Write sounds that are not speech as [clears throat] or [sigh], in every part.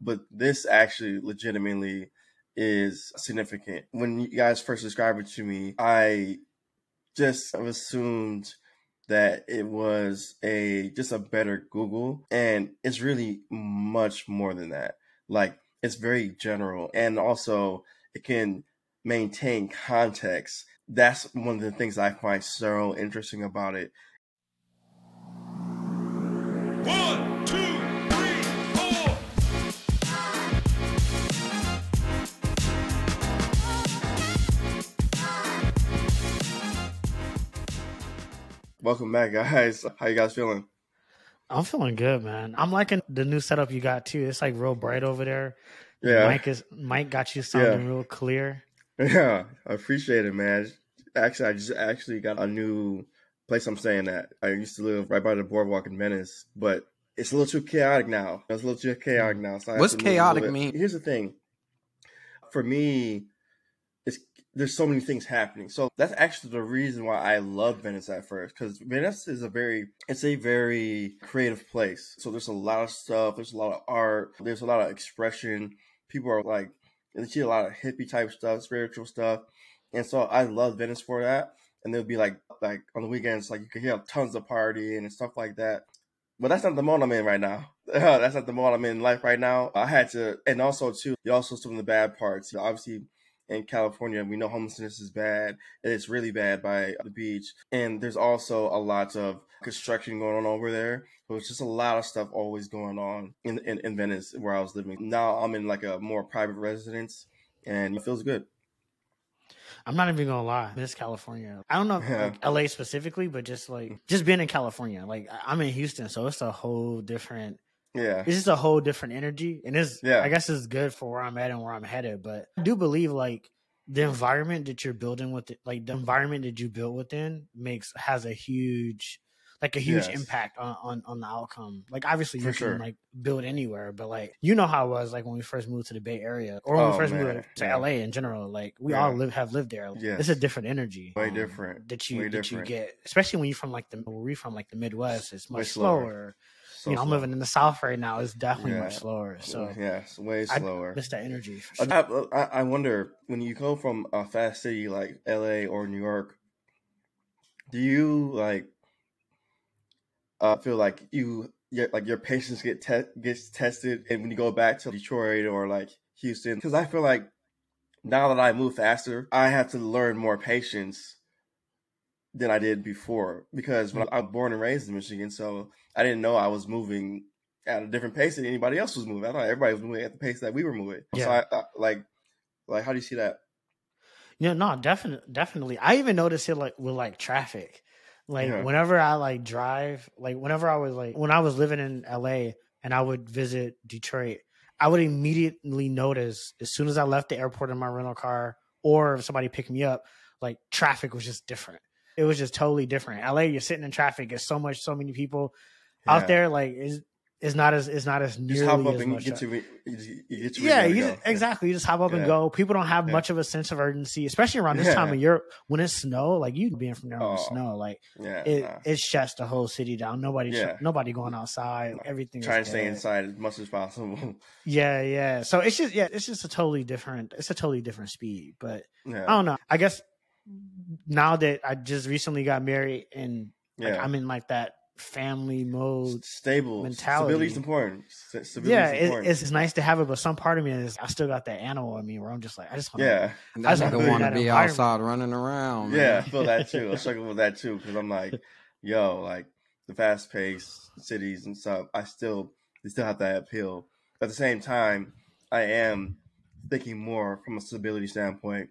but this actually legitimately is significant. When you guys first described it to me, I just assumed that it was a just a better Google and it's really much more than that. Like it's very general and also it can maintain context. That's one of the things I find so interesting about it. One, Welcome back, guys. [laughs] How you guys feeling? I'm feeling good, man. I'm liking the new setup you got too. It's like real bright over there. Yeah. Mike is Mike got you sounding real clear. [laughs] Yeah, I appreciate it, man. Actually, I just actually got a new place I'm staying at. I used to live right by the boardwalk in Venice, but it's a little too chaotic now. It's a little too chaotic hmm. now. So What's chaotic mean? Here's the thing. For me, it's there's so many things happening. So that's actually the reason why I love Venice at first, because Venice is a very it's a very creative place. So there's a lot of stuff. There's a lot of art. There's a lot of expression. People are like and see a lot of hippie type stuff, spiritual stuff. And so I love Venice for that. And there'll be like like on the weekends, like you can hear tons of party and stuff like that. But that's not the mode I'm in right now. [laughs] that's not the mode I'm in life right now. I had to, and also too, you also some of the bad parts. Obviously, in California, we know homelessness is bad. It's really bad by the beach, and there's also a lot of construction going on over there. So it's just a lot of stuff always going on in, in, in Venice where I was living. Now I'm in like a more private residence and it feels good. I'm not even gonna lie, Miss California. I don't know if, like [laughs] LA specifically, but just like just being in California. Like I'm in Houston, so it's a whole different yeah. It's just a whole different energy. And it's yeah. I guess it's good for where I'm at and where I'm headed. But I do believe like the environment that you're building with it, like the environment that you build within makes has a huge like a huge yes. impact on, on, on the outcome. Like obviously you can like build anywhere, but like you know how it was like when we first moved to the Bay Area or when oh, we first man. moved to yeah. LA in general. Like we yeah. all live have lived there. Yes. It's a different energy. Way um, different. That you Way that different. you get, especially when you're from like the where we from like the Midwest. It's much slower. slower. So you know, slow. I'm living in the South right now. It's definitely yeah. much slower. So yeah, it's way slower. I miss that energy. Sure. I, I wonder when you go from a fast city like LA or New York, do you like uh, feel like you your, like your patience get te- gets tested, and when you go back to Detroit or like Houston, because I feel like now that I move faster, I have to learn more patience than I did before. Because when mm. I was born and raised in Michigan, so I didn't know I was moving at a different pace than anybody else was moving. I thought everybody was moving at the pace that we were moving. Yeah. So I, I like, like, how do you see that? Yeah, no, definitely, definitely. I even noticed it like with like traffic. Like yeah. whenever I like drive, like whenever I was like when I was living in LA and I would visit Detroit, I would immediately notice as soon as I left the airport in my rental car or if somebody picked me up, like traffic was just different. It was just totally different. LA, you're sitting in traffic. There's so much, so many people yeah. out there. Like, is it's not as it's not as nearly just hop up as and much. Get to, you get to yeah, you just, exactly. You just hop up yeah. and go. People don't have yeah. much of a sense of urgency, especially around this time of year when it's snow. Like you being from there oh, snow, like yeah, it, nah. it shuts the whole city down. Nobody, nobody going outside. Everything trying to stay inside as much as possible. [laughs] yeah, yeah. So it's just yeah, it's just a totally different. It's a totally different speed. But I don't know. I guess now that I just recently got married and like, I'm in like that family mode stable mentality. Stability is important. Stability yeah, is important. It, it's nice to have it, but some part of me is I still got that animal in me where I'm just like I just wanna, yeah. I just want to be outside running around. Man. Yeah, I feel that too. I [laughs] struggle with that too because I'm like, yo, like the fast paced cities and stuff. I still they still have that appeal. But At the same time, I am thinking more from a stability standpoint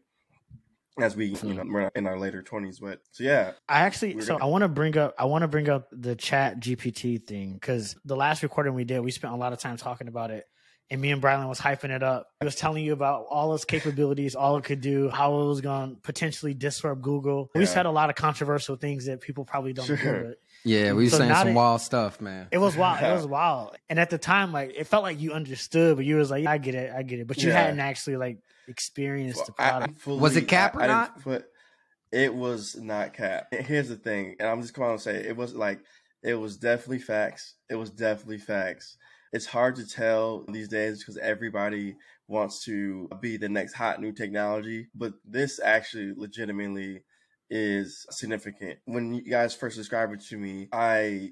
as we you know hmm. we're in our later 20s but so yeah i actually so gonna... i want to bring up i want to bring up the chat gpt thing because the last recording we did we spent a lot of time talking about it and me and Brylan was hyping it up. He was telling you about all its capabilities, all it could do, how it was going to potentially disrupt Google. Yeah. We said a lot of controversial things that people probably don't sure. agree. Yeah, we so saying some wild stuff, man. It was wild. It was [laughs] wild. And at the time, like it felt like you understood, but you was like, yeah, I get it, I get it. But you yeah. hadn't actually like experienced the product. Fully, was it cap or I, not? I but it was not cap. Here's the thing, and I'm just going to say it was like it was definitely facts. It was definitely facts. it's hard to tell these days because everybody wants to be the next hot new technology. But this actually legitimately is significant. When you guys first described it to me, I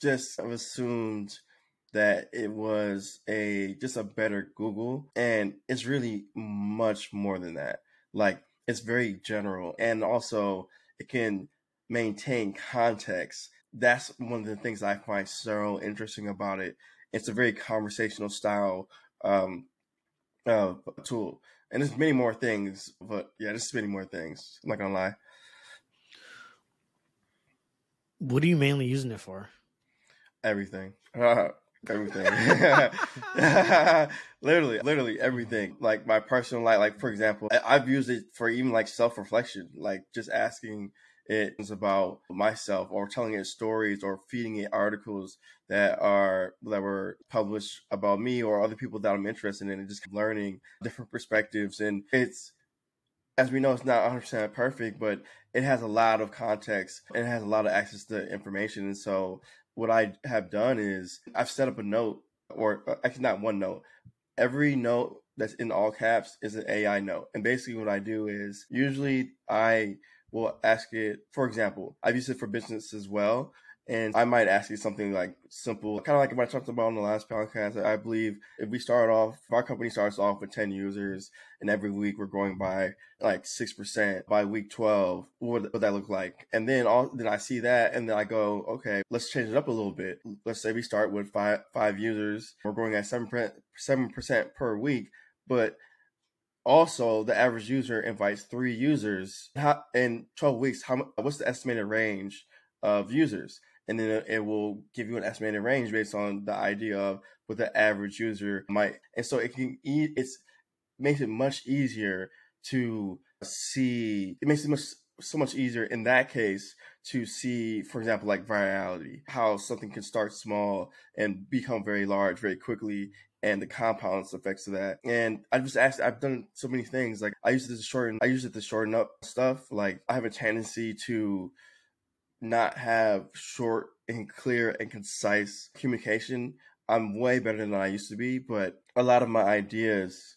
just assumed that it was a just a better Google and it's really much more than that. Like it's very general and also it can maintain context. That's one of the things I find so interesting about it. It's a very conversational style um, uh, tool, and there's many more things. But yeah, there's many more things. I'm not gonna lie. What are you mainly using it for? Everything. Uh, [laughs] everything. [laughs] literally, literally everything. Like my personal life. Like for example, I've used it for even like self reflection. Like just asking it about myself or telling it stories or feeding it articles that are that were published about me or other people that I'm interested in and just learning different perspectives and it's as we know it's not 100% perfect but it has a lot of context and it has a lot of access to information and so what I have done is I've set up a note or uh, actually not one note every note that's in all caps is an AI note and basically what I do is usually I will ask it, for example, I've used it for business as well. And I might ask you something like simple, kind of like what I talked about in the last podcast. I believe if we start off, if our company starts off with 10 users and every week we're growing by like 6% by week 12, what would that look like? And then all, then I see that and then I go, okay, let's change it up a little bit. Let's say we start with five, five users. We're growing at 7%, 7% per week, but also the average user invites three users how, in 12 weeks how what's the estimated range of users and then it will give you an estimated range based on the idea of what the average user might and so it can it's makes it much easier to see it makes it much so much easier in that case to see for example like virality how something can start small and become very large very quickly and the compound effects of that. And I just asked, I've done so many things. Like I use it to shorten, I use it to shorten up stuff. Like I have a tendency to not have short and clear and concise communication. I'm way better than I used to be, but a lot of my ideas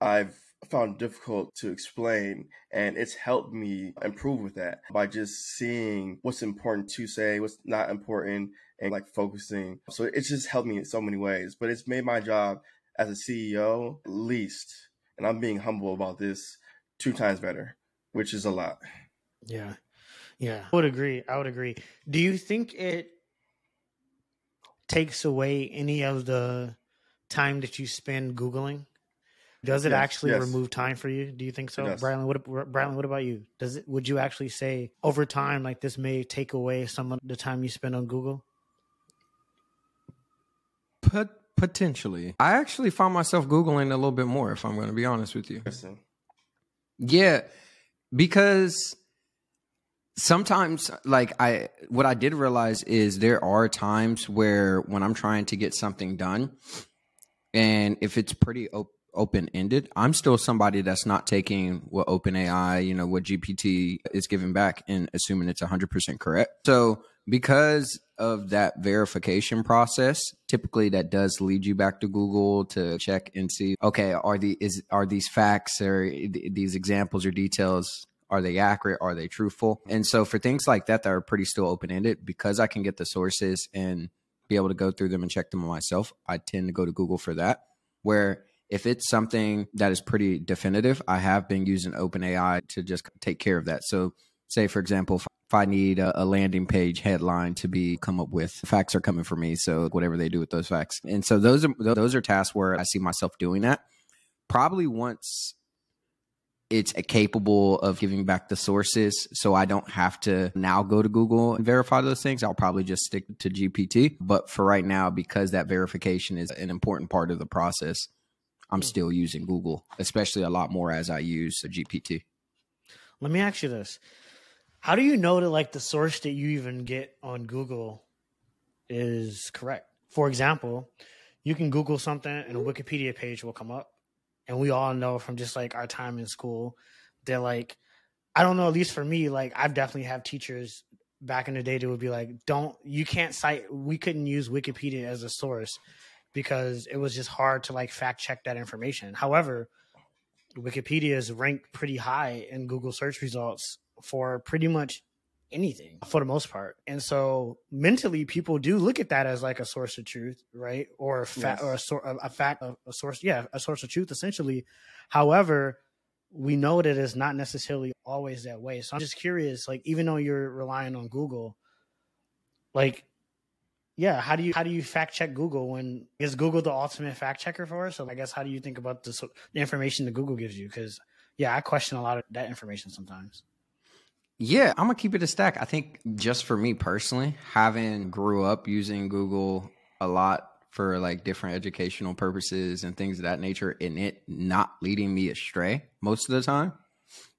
I've found difficult to explain and it's helped me improve with that by just seeing what's important to say what's not important and like focusing. So it's just helped me in so many ways but it's made my job as a ceo least and i'm being humble about this two times better which is a lot. Yeah yeah i would agree i would agree do you think it takes away any of the time that you spend googling does it yes, actually yes. remove time for you? Do you think so, Bradley? What Bradley? What about you? Does it? Would you actually say over time, like this may take away some of the time you spend on Google? Pot- potentially, I actually find myself googling a little bit more. If I'm going to be honest with you, yeah, because sometimes like i what i did realize is there are times where when i'm trying to get something done and if it's pretty op- open ended. I'm still somebody that's not taking what OpenAI, you know, what GPT is giving back and assuming it's 100% correct. So, because of that verification process, typically that does lead you back to Google to check and see, okay, are the is are these facts or these examples or details are they accurate? Are they truthful? And so for things like that that are pretty still open ended, because I can get the sources and be able to go through them and check them myself, I tend to go to Google for that. Where if it's something that is pretty definitive, I have been using OpenAI to just take care of that. So, say for example, if I need a, landing page headline to be come up with, facts are coming for me. So whatever they do with those facts, and so those are those are tasks where I see myself doing that. Probably once it's capable of giving back the sources so I don't have to now go to Google and verify those things. I'll probably just stick to GPT. But for right now, because that verification is an important part of the process, I'm hmm. still using Google, especially a lot more as I use a GPT. Let me ask you this. How do you know that like the source that you even get on Google is correct? For example, you can Google something and a Wikipedia page will come up. And we all know from just like our time in school, they're like, I don't know, at least for me, like I've definitely have teachers back in the day, that would be like, "Don't you can't cite. We couldn't use Wikipedia as a source because it was just hard to like fact check that information." However, Wikipedia is ranked pretty high in Google search results for pretty much anything for the most part. And so mentally people do look at that as like a source of truth, right? Or a fact yes. or a, a fact a, a source yeah, a source of truth essentially. However, we know that it's not necessarily always that way. So I'm just curious like even though you're relying on Google like yeah, how do you how do you fact check Google when is Google the ultimate fact checker for us? So I guess how do you think about the, the information that Google gives you? Because yeah, I question a lot of that information sometimes. Yeah, I'm gonna keep it a stack. I think just for me personally, having grew up using Google a lot for like different educational purposes and things of that nature, and it not leading me astray most of the time.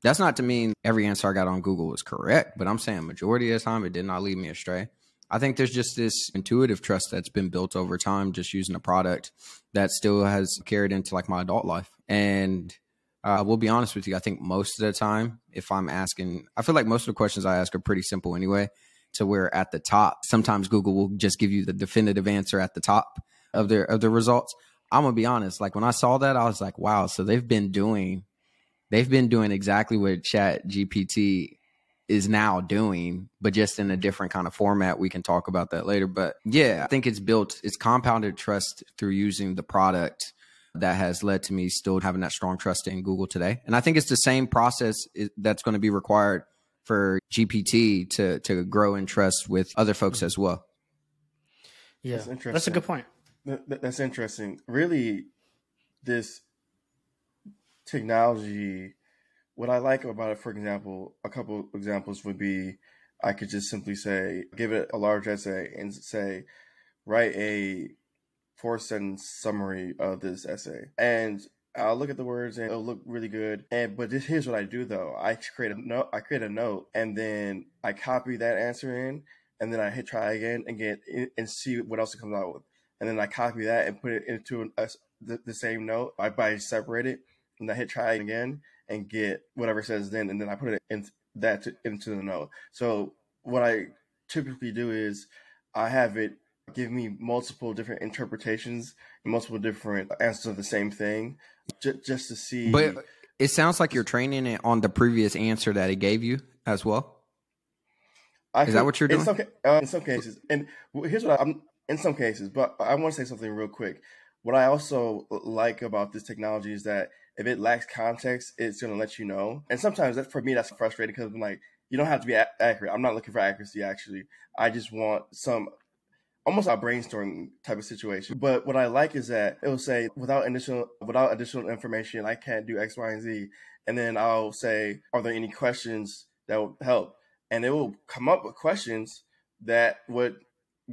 That's not to mean every answer I got on Google was correct, but I'm saying majority of the time it did not lead me astray. I think there's just this intuitive trust that's been built over time just using a product that still has carried into like my adult life. And uh, we'll be honest with you. I think most of the time, if I'm asking, I feel like most of the questions I ask are pretty simple anyway. To where at the top, sometimes Google will just give you the definitive answer at the top of their of the results. I'm gonna be honest. Like when I saw that, I was like, wow. So they've been doing, they've been doing exactly what Chat GPT is now doing, but just in a different kind of format. We can talk about that later. But yeah, I think it's built, it's compounded trust through using the product that has led to me still having that strong trust in Google today. And I think it's the same process that's going to be required for GPT to to grow in trust with other folks as well. Yeah, that's, that's a good point. that's interesting. Really, this technology. What I like about it, for example, a couple examples would be I could just simply say, give it a large essay and say, write a four sentence summary of this essay. And I'll look at the words and it'll look really good. And but this, here's what I do though. I create a note. I create a note and then I copy that answer in, and then I hit try again and get and see what else it comes out with. And then I copy that and put it into a, the, the, same note. I by separate it and I hit try again and get whatever says then, and then I put it in that to, into the note. So what I typically do is I have it give me multiple different interpretations and multiple different answers of the same thing j- just to see but it sounds like you're training it on the previous answer that it gave you as well. I is that what you're doing? in some, uh, in some cases and here's what i'm in some cases but i want to say something real quick. What i also like about this technology is that if it lacks context it's going to let you know. And sometimes that for me that's frustrating because i'm like you don't have to be a- accurate. I'm not looking for accuracy actually. I just want some almost a brainstorming type of situation. But what I like is that it will say without additional without additional information, I can't do X, Y, and Z. And then I'll say, are there any questions that would help? And it will come up with questions that would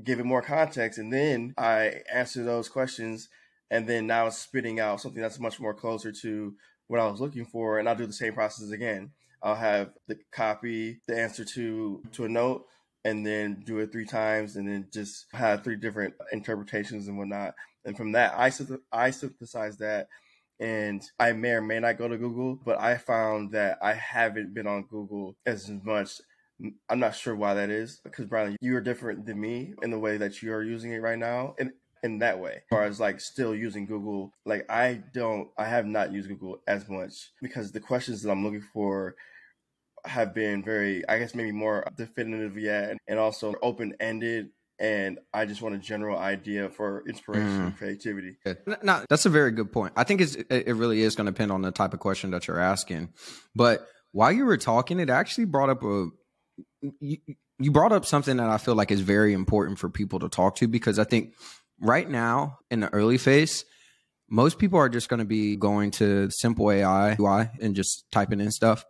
give it more context. And then I answer those questions. And then now it's spitting out something that's much more closer to what I was looking for. And I'll do the same process again. I'll have the copy the answer to to a note and then do it three times and then just have three different interpretations and whatnot. And from that, I, I synthesize that and I may or may not go to Google, but I found that I haven't been on Google as much. I'm not sure why that is because Brylan, you are different than me in the way that you are using it right now. And in that way, as far as like still using Google, like I don't, I have not used Google as much because the questions that I'm looking for have been very, I guess, maybe more definitive yet, and also open ended. And I just want a general idea for inspiration mm. and creativity. No, that's a very good point. I think it's, it really is going to depend on the type of question that you're asking. But while you were talking, it actually brought up a you, you brought up something that I feel like is very important for people to talk to because I think right now in the early phase, most people are just going to be going to simple AI UI and just typing in stuff.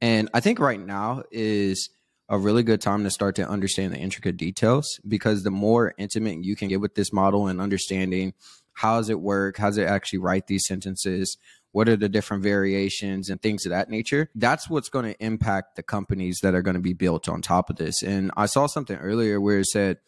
And I think right now is a really good time to start to understand the intricate details because the more intimate you can get with this model and understanding how does it work, how does it actually write these sentences, what are the different variations and things of that nature, that's what's going to impact the companies that are going to be built on top of this. And I saw something earlier where it said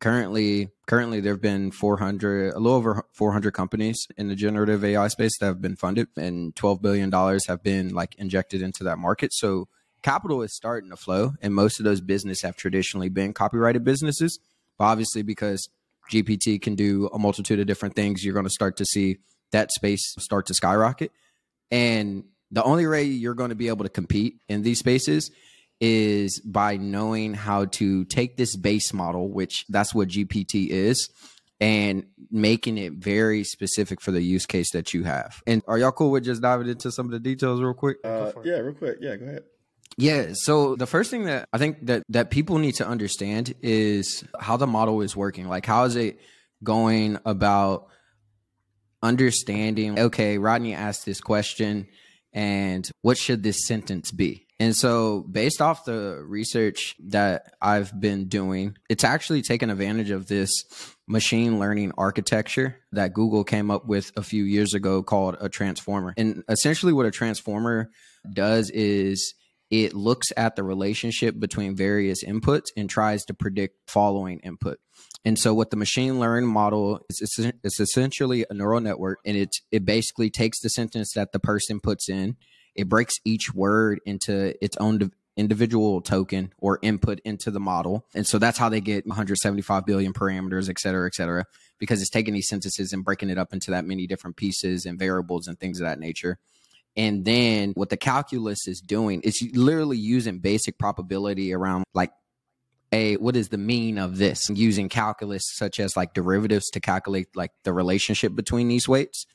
currently currently there have been 400 a little over 400 companies in the generative ai space that have been funded and 12 billion dollars have been like injected into that market so capital is starting to flow, and most of those businesses have traditionally been copywriting businesses. But obviously, because GPT can do a multitude of different things, you're going to start to see that space start to skyrocket. And the only way you're going to be able to compete in these spaces is by knowing how to take this base model, which that's what GPT is, and making it very specific for the use case that you have. And are y'all cool with just diving into some of the details real quick? Uh, yeah, real quick. Yeah, go ahead. Yeah, so the first thing that I think that that people need to understand is how the model is working. Like how is it going about understanding okay, Rodney asked this question and what should this sentence be? And so, based off the research that I've been doing, it's actually taken advantage of this machine learning architecture that Google came up with a few years ago called a transformer. And essentially, what a transformer does is it looks at the relationship between various inputs and tries to predict following input. And so, what the machine learning model is, it's essentially a neural network, and it it basically takes the sentence that the person puts in it breaks each word into its own individual token or input into the model. And so that's how they get 175 billion parameters, et cetera, et cetera, because it's taking these sentences and breaking it up into that many different pieces and variables and things of that nature. And then what the calculus is doing is literally using basic probability around like a what is the mean of this using calculus such as like derivatives to calculate like the relationship between these weights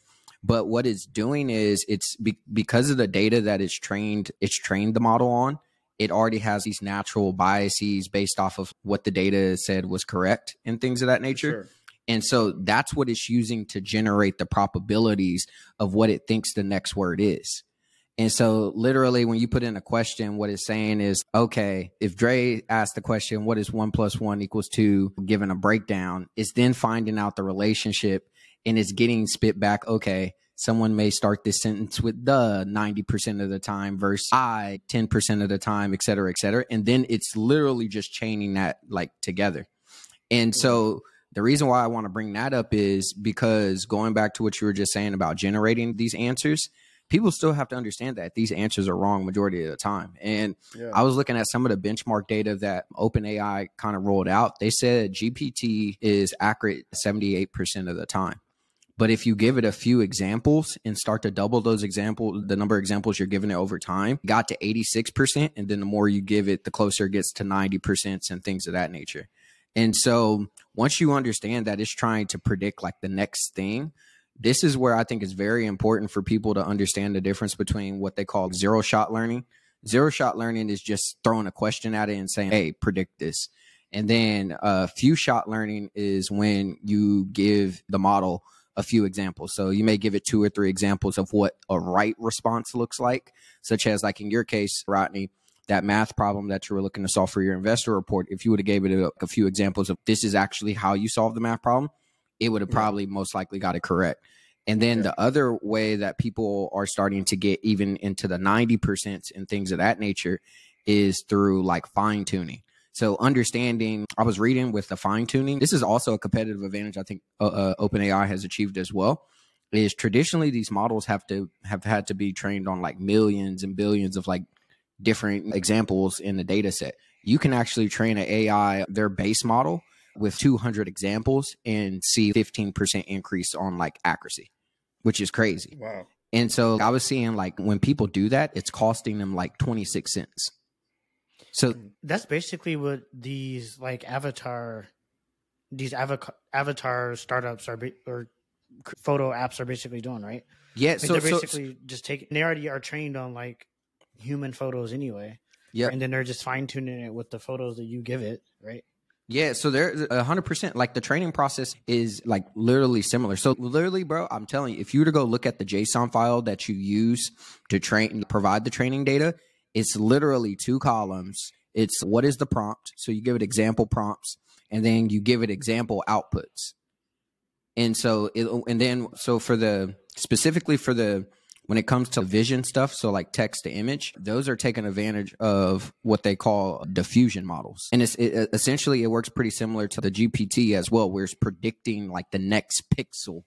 but what it's doing is it's be- because of the data that it's trained, it's trained the model on. It already has these natural biases based off of what the data said was correct and things of that nature. Sure. And so that's what it's using to generate the probabilities of what it thinks the next word is. And so, literally, when you put in a question, what it's saying is, okay, if Dre asked the question, what is one plus one equals two, given a breakdown, it's then finding out the relationship and it's getting spit back. Okay, someone may start this sentence with the 90% of the time versus I 10% of the time, et cetera, et cetera. And then it's literally just chaining that like together. And so the reason why I want to bring that up is because going back to what you were just saying about generating these answers, people still have to understand that these answers are wrong majority of the time. And yeah. I was looking at some of the benchmark data that OpenAI kind of rolled out. They said GPT is accurate 78% of the time. But if you give it a few examples and start to double those examples, the number of examples you're giving it over time, got to 86%. And then the more you give it, the closer it gets to 90% and things of that nature. And so once you understand that it's trying to predict like the next thing, this is where I think it's very important for people to understand the difference between what they call zero shot learning. Zero shot learning is just throwing a question at it and saying, hey, predict this. And then a uh, few shot learning is when you give the model a few examples. So you may give it two or three examples of what a right response looks like, such as like in your case, Rodney, that math problem that you were looking to solve for your investor report. If you would have gave it a, a few examples of this is actually how you solve the math problem, it would have yeah. probably most likely got it correct. And then yeah. the other way that people are starting to get even into the 90% and things of that nature is through like fine tuning. So understanding, I was reading with the fine tuning. This is also a competitive advantage I think uh, uh, OpenAI has achieved as well. Is traditionally these models have to have had to be trained on like millions and billions of like different examples in the data set. You can actually train an AI their base model with 200 examples and see 15% increase on like accuracy, which is crazy. Wow. And so I was seeing like when people do that, it's costing them like 26 cents. So that's basically what these like avatar, these avatar avatar startups are or photo apps are basically doing, right? Yeah, like so they're basically so, just taking. They already are trained on like human photos anyway. Yeah, and then they're just fine tuning it with the photos that you give it, right? Yeah, so they're hundred percent like the training process is like literally similar. So literally, bro, I'm telling you, if you were to go look at the JSON file that you use to train and provide the training data, it's literally two columns. It's what is the prompt? So you give it example prompts and then you give it example outputs. And so it, and then so for the specifically for the when it comes to vision stuff, so like text to image, those are taking advantage of what they call diffusion models. And it's it, essentially it works pretty similar to the GPT as well, where it's predicting like the next pixel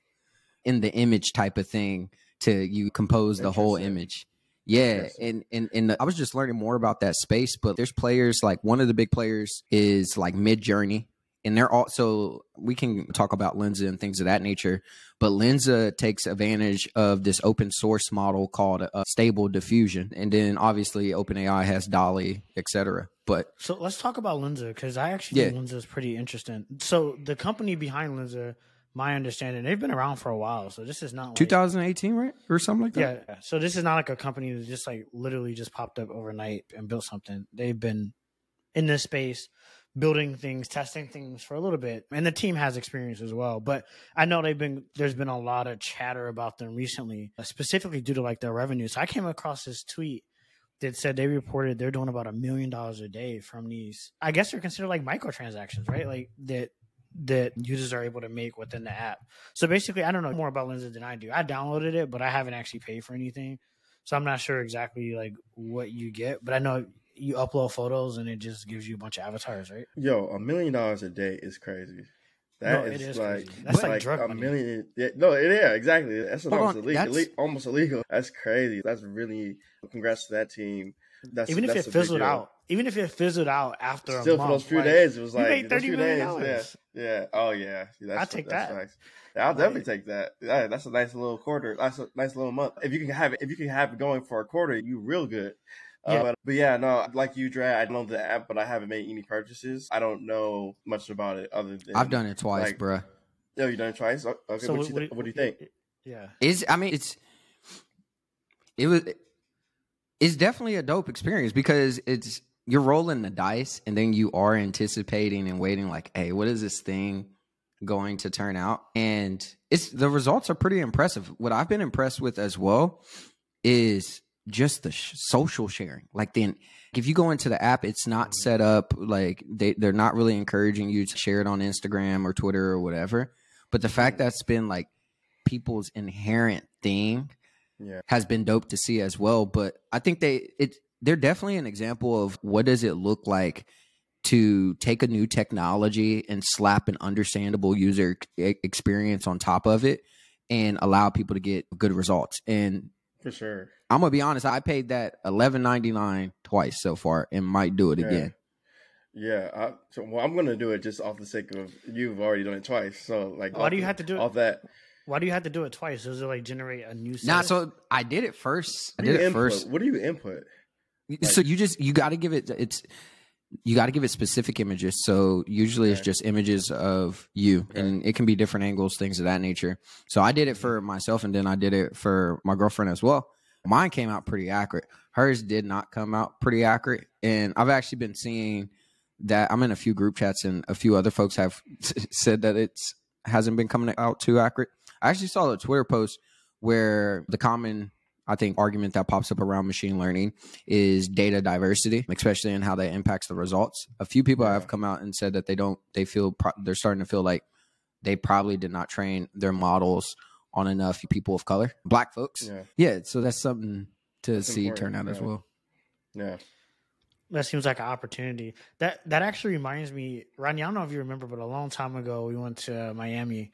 in the image type of thing to you compose the whole image. Yeah, yes. and and and I was just learning more about that space. But there's players like one of the big players is like Midjourney, and they're also we can talk about Lensa and things of that nature. But Lensa takes advantage of this open source model called a stable diffusion, and then obviously OpenAI has DALL-E, etc. But so let's talk about Lensa because I actually yeah. think Lensa is pretty interesting. So the company behind Lensa my understanding, they've been around for a while. So this is not like, 2018, right, or something like that. Yeah. So this is not like a company that just like literally just popped up overnight and built something. They've been in this space building things, testing things for a little bit, and the team has experience as well. But I know they've been there's been a lot of chatter about them recently, uh, specifically due to like their revenue. So I came across this tweet that said they reported they're doing about a million dollars a day from these. I guess they're considered like microtransactions, right? Like that that users are able to make within the app. So basically, I don't know more about Lensa than I do. I downloaded it, but I haven't actually paid for anything. So I'm not sure exactly like what you get, but I know you upload photos and it just gives you a bunch of avatars, right? Yo, a million dollars a day is crazy. That no, is, is like crazy. that's like, like drug a money. million. Yeah, no, it, yeah, exactly. That's almost on, illegal. That's... Almost illegal. That's crazy. That's really. Congrats to that team. That's, even if it fizzled out, even if it fizzled out after still a month, for those few like, days, it was like you made thirty million dollars. Yeah, yeah. Oh yeah, I take that. Nice. Yeah, I'll definitely take that. Yeah, that's a nice little quarter. That's a nice little month. If you can have it, if you can have it going for a quarter, you real good. Uh, yeah. Uh, but, but, yeah, no, like you, Dre, I know the app, but I haven't made any purchases. I don't know much about it other than I've done it twice, like, bruh. Oh, you done it twice? Okay, so what, what, you, what, do you think? Yeah, is I mean, it's it was it's definitely a dope experience because it's you're rolling the dice and then you are anticipating and waiting like, hey, what is this thing going to turn out? And it's the results are pretty impressive. What I've been impressed with as well is just the sh- social sharing. Like then if you go into the app, it's not set up like they they're not really encouraging you to share it on Instagram or Twitter or whatever. But the fact that's been like people's inherent thing yeah. has been dope to see as well. But I think they it they're definitely an example of what does it look like to take a new technology and slap an understandable user experience on top of it and allow people to get good results. And for sure, I'm gonna be honest. I paid that 11.99 twice so far, and might do it yeah. again. Yeah, I, so well, I'm gonna do it just off the sake of you've already done it twice. So like, why do you have to do it? Off that, why do you have to do it twice? Does it like generate a new? Set? Nah, so I did it first. I did it input? first. What do you input? Like, so you just you got to give it it's you got to give it specific images. So usually okay. it's just images of you, okay. and it can be different angles, things of that nature. So I did it for mm-hmm. myself, and then I did it for my girlfriend as well. Mine came out pretty accurate. Hers did not come out pretty accurate, and I've actually been seeing that. I'm in a few group chats, and a few other folks have [laughs] said that it's hasn't been coming out too accurate. I actually saw a Twitter post where the common I think argument that pops up around machine learning is data diversity, especially in how that impacts the results. A few people have come out and said that they don't, they feel pro- they're starting to feel like they probably did not train their models on enough people of color, black folks. Yeah. yeah so that's something to that's see turn out yeah. as well. Yeah. That seems like an opportunity. That that actually reminds me, Rodney. I don't know if you remember, but a long time ago, we went to Miami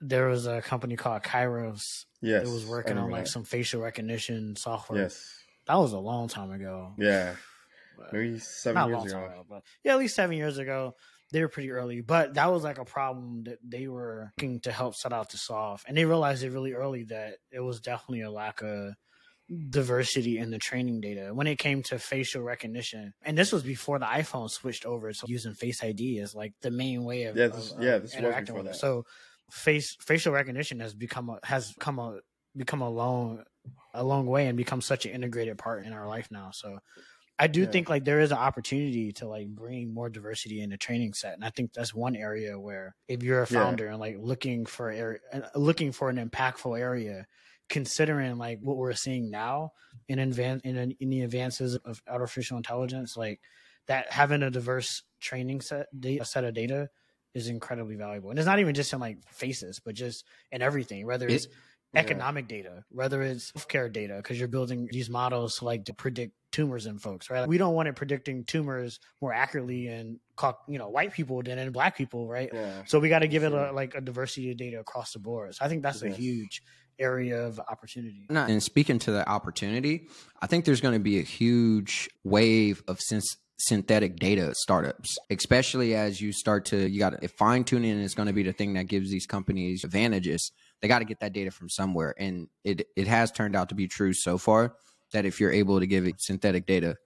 there was a company called Kairos. Yes, it was working on like that. some facial recognition software. Yes, that was a long time ago. Yeah, maybe seven years ago. ago. But yeah, at least seven years ago. They were pretty early, but that was like a problem that they were looking to help set out to solve, and they realized it really early that it was definitely a lack of diversity in the training data when it came to facial recognition. And this was before the iPhone switched over to using Face ID as like the main way of yeah, this, of, yeah, this was before that. So face facial recognition has become a has come a become a long a long way and become such an integrated part in our life now. So I do yeah. think like there is an opportunity to like bring more diversity in the training set, and I think that's one area where if you're a founder yeah. and like looking for area, looking for an impactful area, considering like what we're seeing now in advance in, in the advances of artificial intelligence, like that having a diverse training set a set of data is incredibly valuable. And it's not even just in like faces, but just in everything, whether it's it, economic yeah. data, whether it's healthcare data, because you're building these models to like to predict tumors in folks, right? Like, we don't want it predicting tumors more accurately in you know white people than in black people, right? Yeah. So we got to give it a, like a diversity of data across the board. So I think that's yes. a huge area of opportunity. And speaking to the opportunity, I think there's going to be a huge wave of since synthetic data startups, especially as you start to you got fine tuning is going to be the thing that gives these companies advantages. They got to get that data from somewhere, and it it has turned out to be true so far that if you're able to give it synthetic data,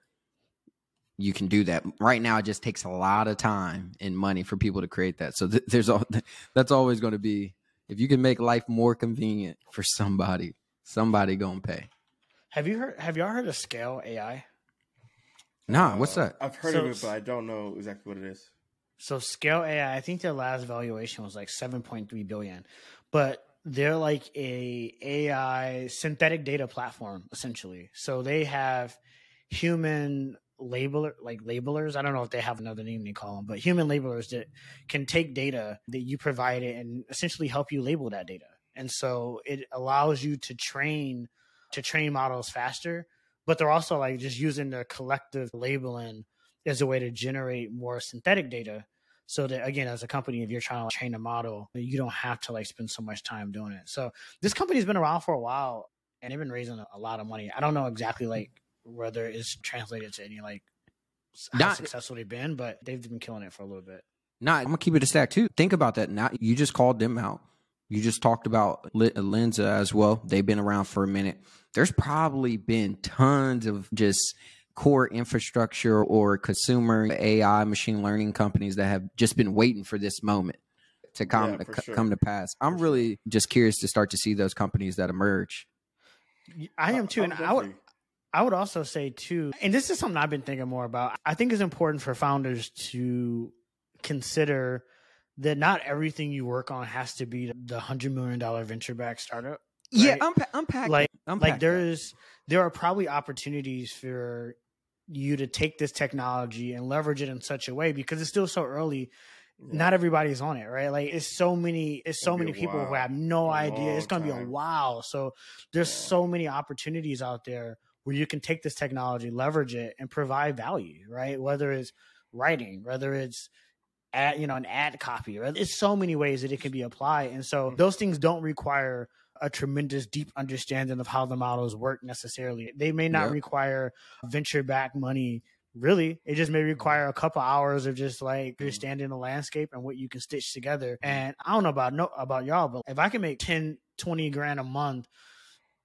you can do that. Right now, it just takes a lot of time and money for people to create that. So th- there's all [laughs] that's always going to be if you can make life more convenient for somebody, somebody gonna pay. Have you heard? Have y'all heard of Scale AI? Nah, what's that? I've heard so, of it, but I don't know exactly what it is. So Scale AI, I think their last valuation was like seven point three billion, but they're like a AI synthetic data platform essentially. So they have human labeler like labelers. I don't know if they have another name they call them, but human labelers that can take data that you provide it and essentially help you label that data. And so it allows you to train to train models faster, but they're also like just using their collective labeling as a way to generate more synthetic data. So that again as a company if you're trying to train a model you don't have to like spend so much time doing it. So this company's been around for a while and they've been raising a lot of money. I don't know exactly like whether it's translated to any like how Not, successful they've been but they've been killing it for a little bit. Nah i'm gonna keep it a stack too. Think about that. Now you just called them out you just talked about lensa as well they've been around for a minute there's probably been tons of just core infrastructure or consumer AI machine learning companies that have just been waiting for this moment to come yeah, to, sure. come to pass. I'm for really sure. just curious to start to see those companies that emerge. I am too, and I would I would also say too, and this is something I've been thinking more about. I think it's important for founders to consider that not everything you work on has to be the hundred million dollar venture back startup. Right? Yeah, unpack, unpack like unpack like there's there are probably opportunities for you to take this technology and leverage it in such a way because it's still so early. Yeah. Not everybody's on it, right? Like it's so many, it's so many people who have no idea. It's gonna time. be a wow. So there's yeah. so many opportunities out there where you can take this technology, leverage it, and provide value, right? Whether it's writing, whether it's ad, you know, an ad copy, right? It's so many ways that it can be applied. And so mm-hmm. those things don't require a tremendous deep understanding of how the models work necessarily. They may not require venture back money really it just may require a couple hours of just like mm-hmm. understanding the landscape and what you can stitch together and i don't know about no about y'all but if i can make 10 20 grand a month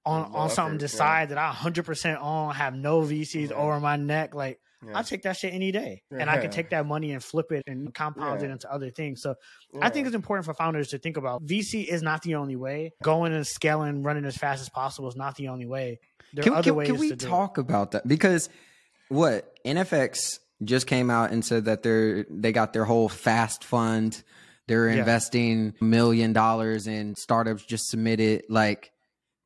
on on something decide that i 100% own have no vcs over my neck like yeah. I'll take that shit any day. Yeah. And I can take that money and flip it and compound yeah. it into other things. So I think it's important for founders to think about VC is not the only way. Going and scaling, running as fast as possible is not the only way. There can, are other can, ways. Can we talk about that? Because what NFX just came out and said that they're they got their whole fast fund. They're investing a million dollars in startups just submitted like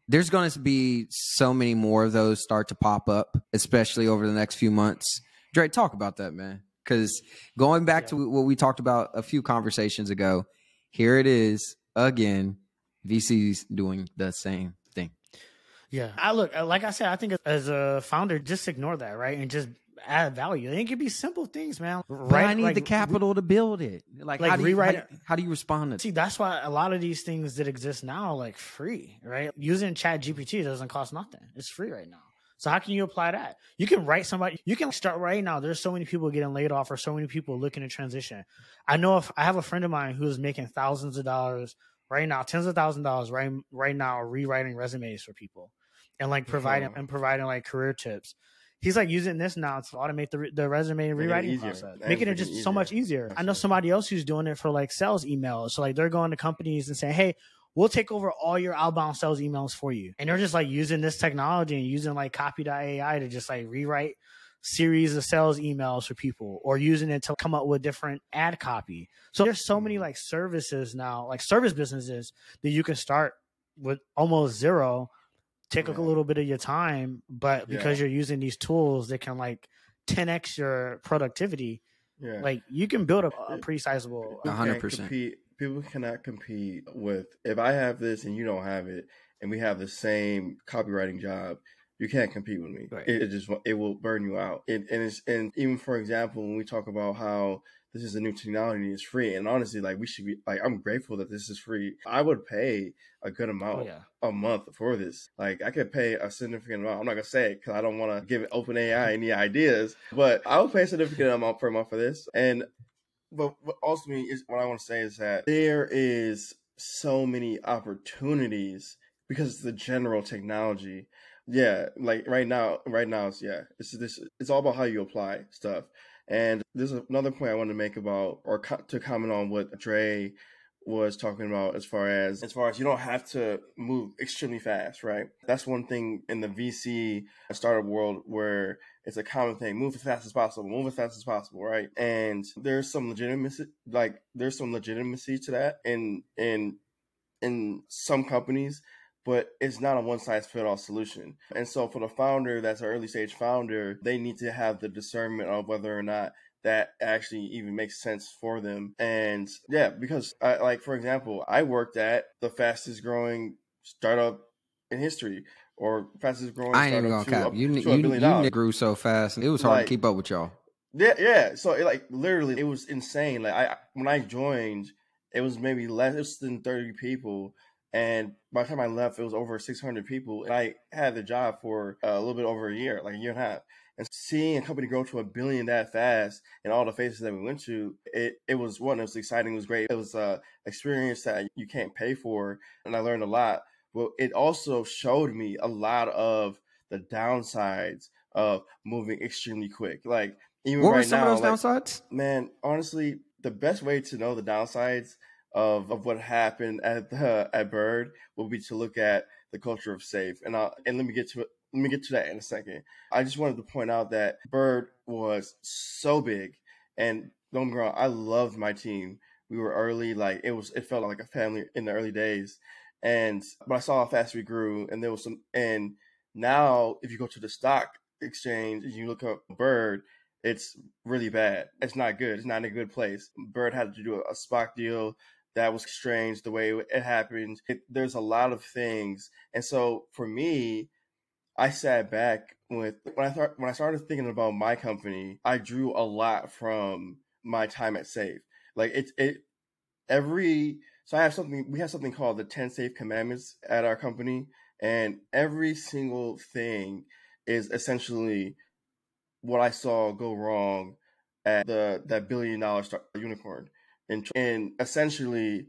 there's going to be so many more of those start to pop up, especially over the next few months. Dre, talk about that, man. Because going back yeah. to what we talked about a few conversations ago, here it is again. VCs doing the same thing. Yeah, I look like I said. I think as a founder, just ignore that, right, and just add value. It could be simple things, man. Right? I need like, the capital to build it. Like, like how do you, rewrite how, how, do you respond to See, that's why a lot of these things that exist now are like free, right? Using Chat GPT doesn't cost nothing. It's free right now. So how can you apply that? You can write somebody. You can start right now. There's so many people getting laid off, or so many people looking to transition. I know if I have a friend of mine who's making thousands of dollars right now, tens of thousands of dollars right right now, rewriting resumes for people, and like providing mm-hmm. and providing like career tips he's like using this now to automate the, the resume and rewriting process, making it just easier. so much easier. I know somebody else who's doing it for like sales emails. So like they're going to companies and saying, "Hey, we'll take over all your outbound sales emails for you," and they're just like using this technology and using like Copy.ai to just like rewrite series of sales emails for people or using it to come up with different ad copy. So there's so many mm. like services now, like service businesses that you can start with almost zero take yeah. a little bit of your time, but because yeah. you're using these tools that can like 10x your productivity, yeah. like you can build a, a pretty sizable. hundred percent. People cannot compete with if I have this and you don't have it, and we have the same copywriting job. You can't compete with me. Right. It, it, just it will burn you out. It, and it's and even for example, when we talk about how this is a new technology, it's free. And honestly, like we should be like I'm grateful that this is free. I would pay a good amount oh, yeah. a month for this. Like I could pay a significant amount. I'm not gonna say it because I don't want to give OpenAI any ideas, but I would pay a significant amount per month for this. And but what me is what I want to say is that there is so many opportunities because the general technology. Yeah, like right now, right now, it's yeah, it's this. It's all about how you apply stuff. And there's another point I want to make about, or co- to comment on what Dre was talking about as far as as far as you don't have to move extremely fast, right? That's one thing in the VC startup world where it's a common thing. Move as fast as possible, move as fast as possible, right? And there's some legitimacy like there's some legitimacy to that in in in some companies but it's not a one size fit all solution. And so for the founder that's an early stage founder, they need to have the discernment of whether or not that actually even makes sense for them. And yeah, because I, like for example, I worked at the fastest growing startup in history or fastest growing. I ain't even gonna cap. You, you, you grew so fast, and it was hard like, to keep up with y'all. Yeah, yeah. So it, like literally, it was insane. Like I when I joined, it was maybe less than thirty people, and by the time I left, it was over 600 people. And I had the job for uh, a little bit over a year, like a year and a half. And seeing a company grow to a billion that fast and all the phases that we went to, it, it was one, it was exciting, it was great. It was an experience that you can't pay for. And I learned a lot. But it also showed me a lot of the downsides of moving extremely quick. Like, even what right were some now, of those like, downsides? Man, honestly, the best way to know the downsides of, of what happened at the, at Bird will be to look at the culture of safe. And i and let me get to. Let me get to that in a second. I just wanted to point out that Bird was so big, and don't get me wrong, I loved my team. We were early, like it was. It felt like a family in the early days, and but I saw how fast we grew, and there was some. And now, if you go to the stock exchange, and you look up Bird, it's really bad. It's not good. It's not in a good place. Bird had to do a, a SPAC deal that was strange the way it happened. It, there's a lot of things, and so for me, I sat back with when I thought when I started thinking about my company, I drew a lot from my time at Safe. Like it, it every so I have something. We have something called the Ten Safe Commandments at our company, and every single thing is essentially what I saw go wrong at the that billion dollar unicorn and, and essentially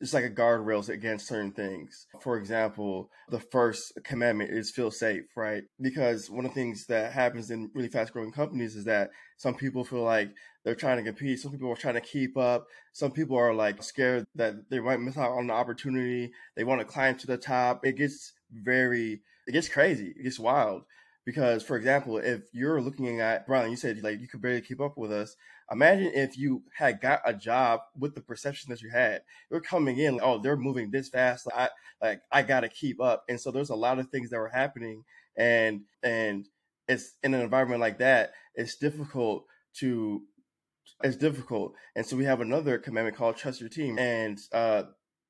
it's like a guardrails against certain things. For example, the first commandment is feel safe, right? Because one of the things that happens in really fast growing companies is that some people feel like they're trying to compete. Some people are trying to keep up. Some people are like scared that they might miss out on the opportunity. They want to climb to the top. It gets very, it gets crazy. It gets wild. Because, for example, if you're looking at Brylan, you said like you could barely keep up with us. Imagine if you had got a job with the perception that you had. You're coming in, like, oh, they're moving this fast. I like I gotta keep up. And so there's a lot of things that were happening, and and it's in an environment like that, it's difficult to it's difficult. And so we have another commandment called trust your team. And uh,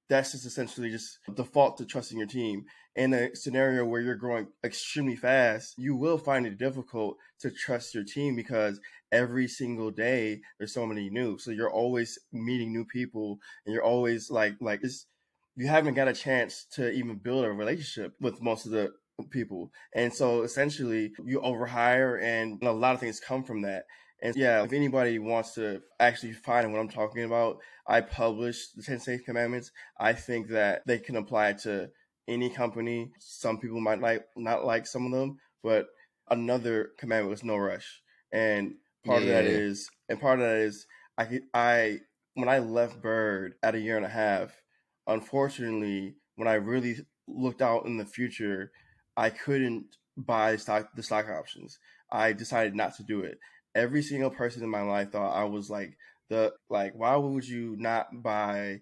that's just essentially just default to trusting your team. In a scenario where you're growing extremely fast, you will find it difficult to trust your team because every single day there's so many new. So you're always meeting new people and you're always like like it's you haven't got a chance to even build a relationship with most of the people. And so essentially you overhire and a lot of things come from that. And yeah, if anybody wants to actually find what I'm talking about, I published the 10 safe commandments. I think that they can apply to any company. Some people might like not like some of them, but another commandment was no rush. And part yeah. of that is and part of that is I I when I left Bird at a year and a half, unfortunately, when I really looked out in the future, I couldn't buy stock the stock options. I decided not to do it every single person in my life thought I was like the like why would you not buy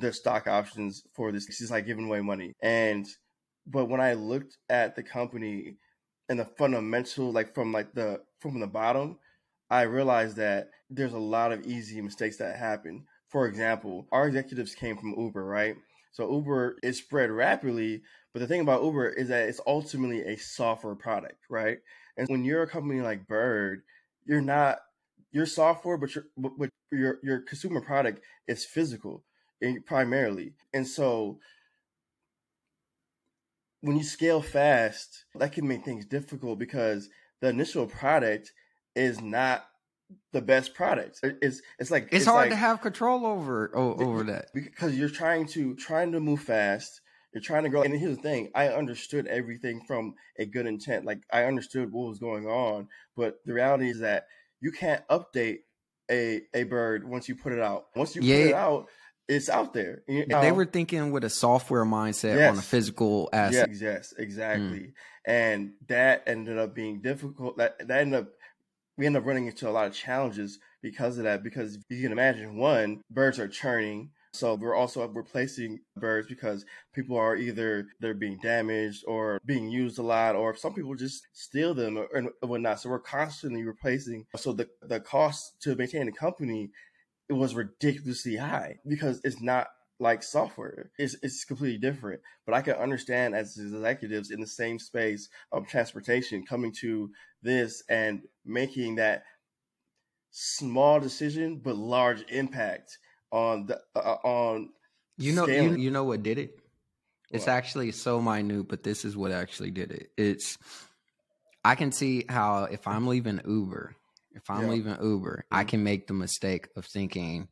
the stock options for this? Is like giving away money. And but when I looked at the company and the fundamental like from like the from the bottom, I realized that there's a lot of easy mistakes that happen. For example, our executives came from Uber, right? So Uber is spread rapidly, but the thing about Uber is that it's ultimately a software product, right? And when you're a company like Bird, you're not your software, but your but your your consumer product is physical primarily, and so when you scale fast, that can make things difficult because the initial product is not the best product. It's it's like it's, it's hard like, to have control over over that because you're trying to trying to move fast. You're trying to grow. And here's the thing: I understood everything from a good intent. Like I understood what was going on, but the reality is that you can't update a a bird once you put it out. Once you yeah. put it out, it's out there. You know? They were thinking with a software mindset yes. on a physical asset. Yes, yes exactly. Mm. And that ended up being difficult. That that ended up we end up running into a lot of challenges because of that. Because you can imagine, one, birds are churning. So we're also replacing birds because people are either they're being damaged or being used a lot, or some people just steal them or, and whatnot. So we're constantly replacing. So the the cost to maintain the company it was ridiculously high because it's not like software. It's it's completely different. But I can understand as executives in the same space of transportation coming to this and making that small decision but large impact on the uh, on you know you, you know what did it it's what? actually so minute but this is what actually did it it's i can see how if i'm leaving uber if i'm yeah. leaving uber mm-hmm. i can make the mistake of thinking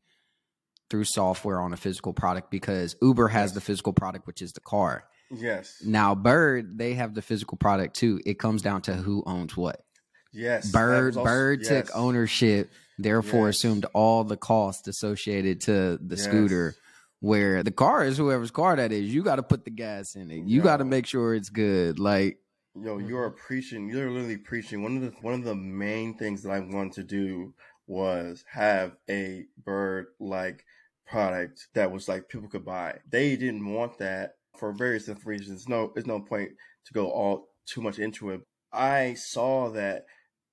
through software on a physical product because uber has yes. the physical product which is the car yes now bird they have the physical product too it comes down to who owns what Yes. Bird also, Bird yes. took ownership, therefore yes. assumed all the costs associated to the yes. scooter. Where the car is whoever's car that is, you got to put the gas in it. You got to make sure it's good. Like, yo, mm-hmm. you're preaching. You're literally preaching. One of the one of the main things that I wanted to do was have a bird like product that was like people could buy. They didn't want that for various different reasons. No, it's no point to go all too much into it. I saw that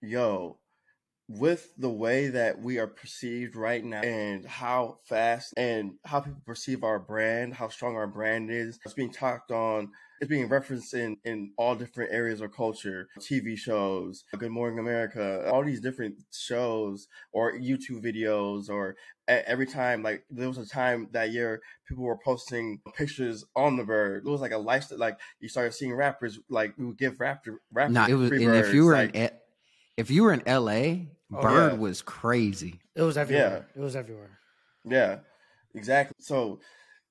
yo, with the way that we are perceived right now and how fast and how people perceive our brand, how strong our brand is, it's being talked on, it's being referenced in, in all different areas of culture, TV shows, Good Morning America, all these different shows or YouTube videos or every time, like there was a time that year people were posting pictures on the bird. It was like a lifestyle, like you started seeing rappers, like we would give rapper, rappers. Nah, it was, and birds, if you were like, an if you were in LA, oh, Bird yeah. was crazy. It was everywhere. Yeah. It was everywhere. Yeah, exactly. So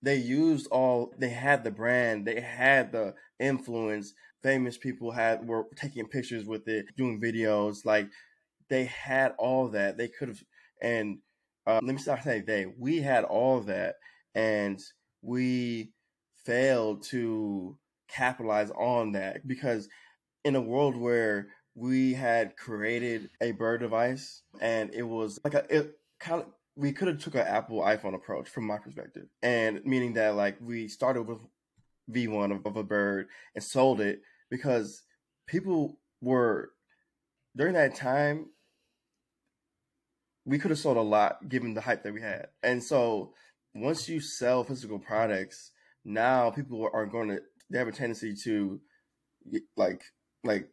they used all they had the brand, they had the influence. Famous people had were taking pictures with it, doing videos. Like they had all that. They could have and uh, let me start saying they. We had all that, and we failed to capitalize on that because in a world where we had created a bird device and it was like a it kind of we could have took an apple iphone approach from my perspective. And meaning that like we started with v1 of, of a bird and sold it because people were during that time we could have sold a lot given the hype that we had. And so once you sell physical products now people are going to they have a tendency to like like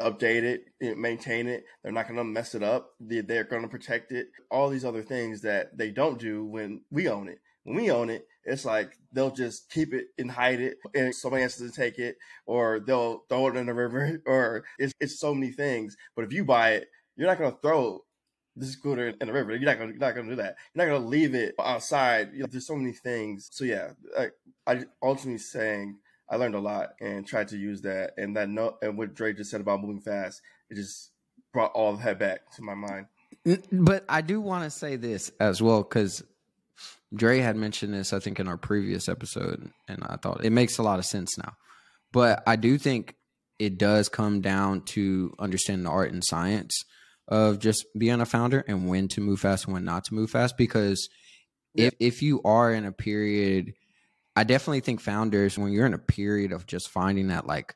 update it, maintain it. They're not going to mess it up. They're going to protect it. All these other things that they don't do when we own it. When we own it, it's like they'll just keep it and hide it, and somebody else doesn't take it, or they'll throw it in the river, [laughs] or it's, it's so many things. But if you buy it, you're not going to throw the scooter in the river. You're not gonna, you're not gonna do that. You're not gonna leave it outside. You know, there's so many things. So yeah, I, I ultimately saying I learned a lot and tried to use that. And that note and what Dre just said about moving fast, it just brought all of that back to my mind. But I do want to say this as well because Dre had mentioned this, I think, in our previous episode, and I thought it makes a lot of sense now. But I do think it does come down to understanding the art and science of just being a founder and when to move fast and when not to move fast. Because yeah. if if you are in a period I definitely think founders, when you're in a period of just finding that like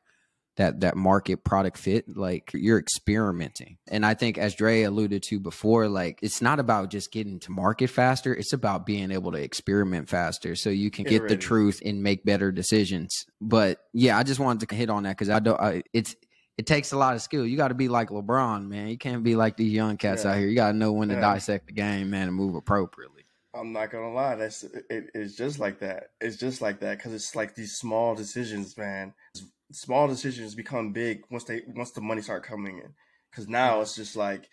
that that market product fit, like you're experimenting. And I think as Dre alluded to before, like it's not about just getting to market faster. It's about being able to experiment faster so you can get, get the truth and make better decisions. But yeah, I just wanted to hit on that because I don't I, it's it takes a lot of skill. You got to be like LeBron, man. You can't be like these young cats yeah. out here. You got to know when to dissect the game, man, and move appropriately. I'm not gonna lie, that's it, it's just like that. It's just like that because it's like these small decisions, man. Small decisions become big once they once the money start coming in. Because now it's just like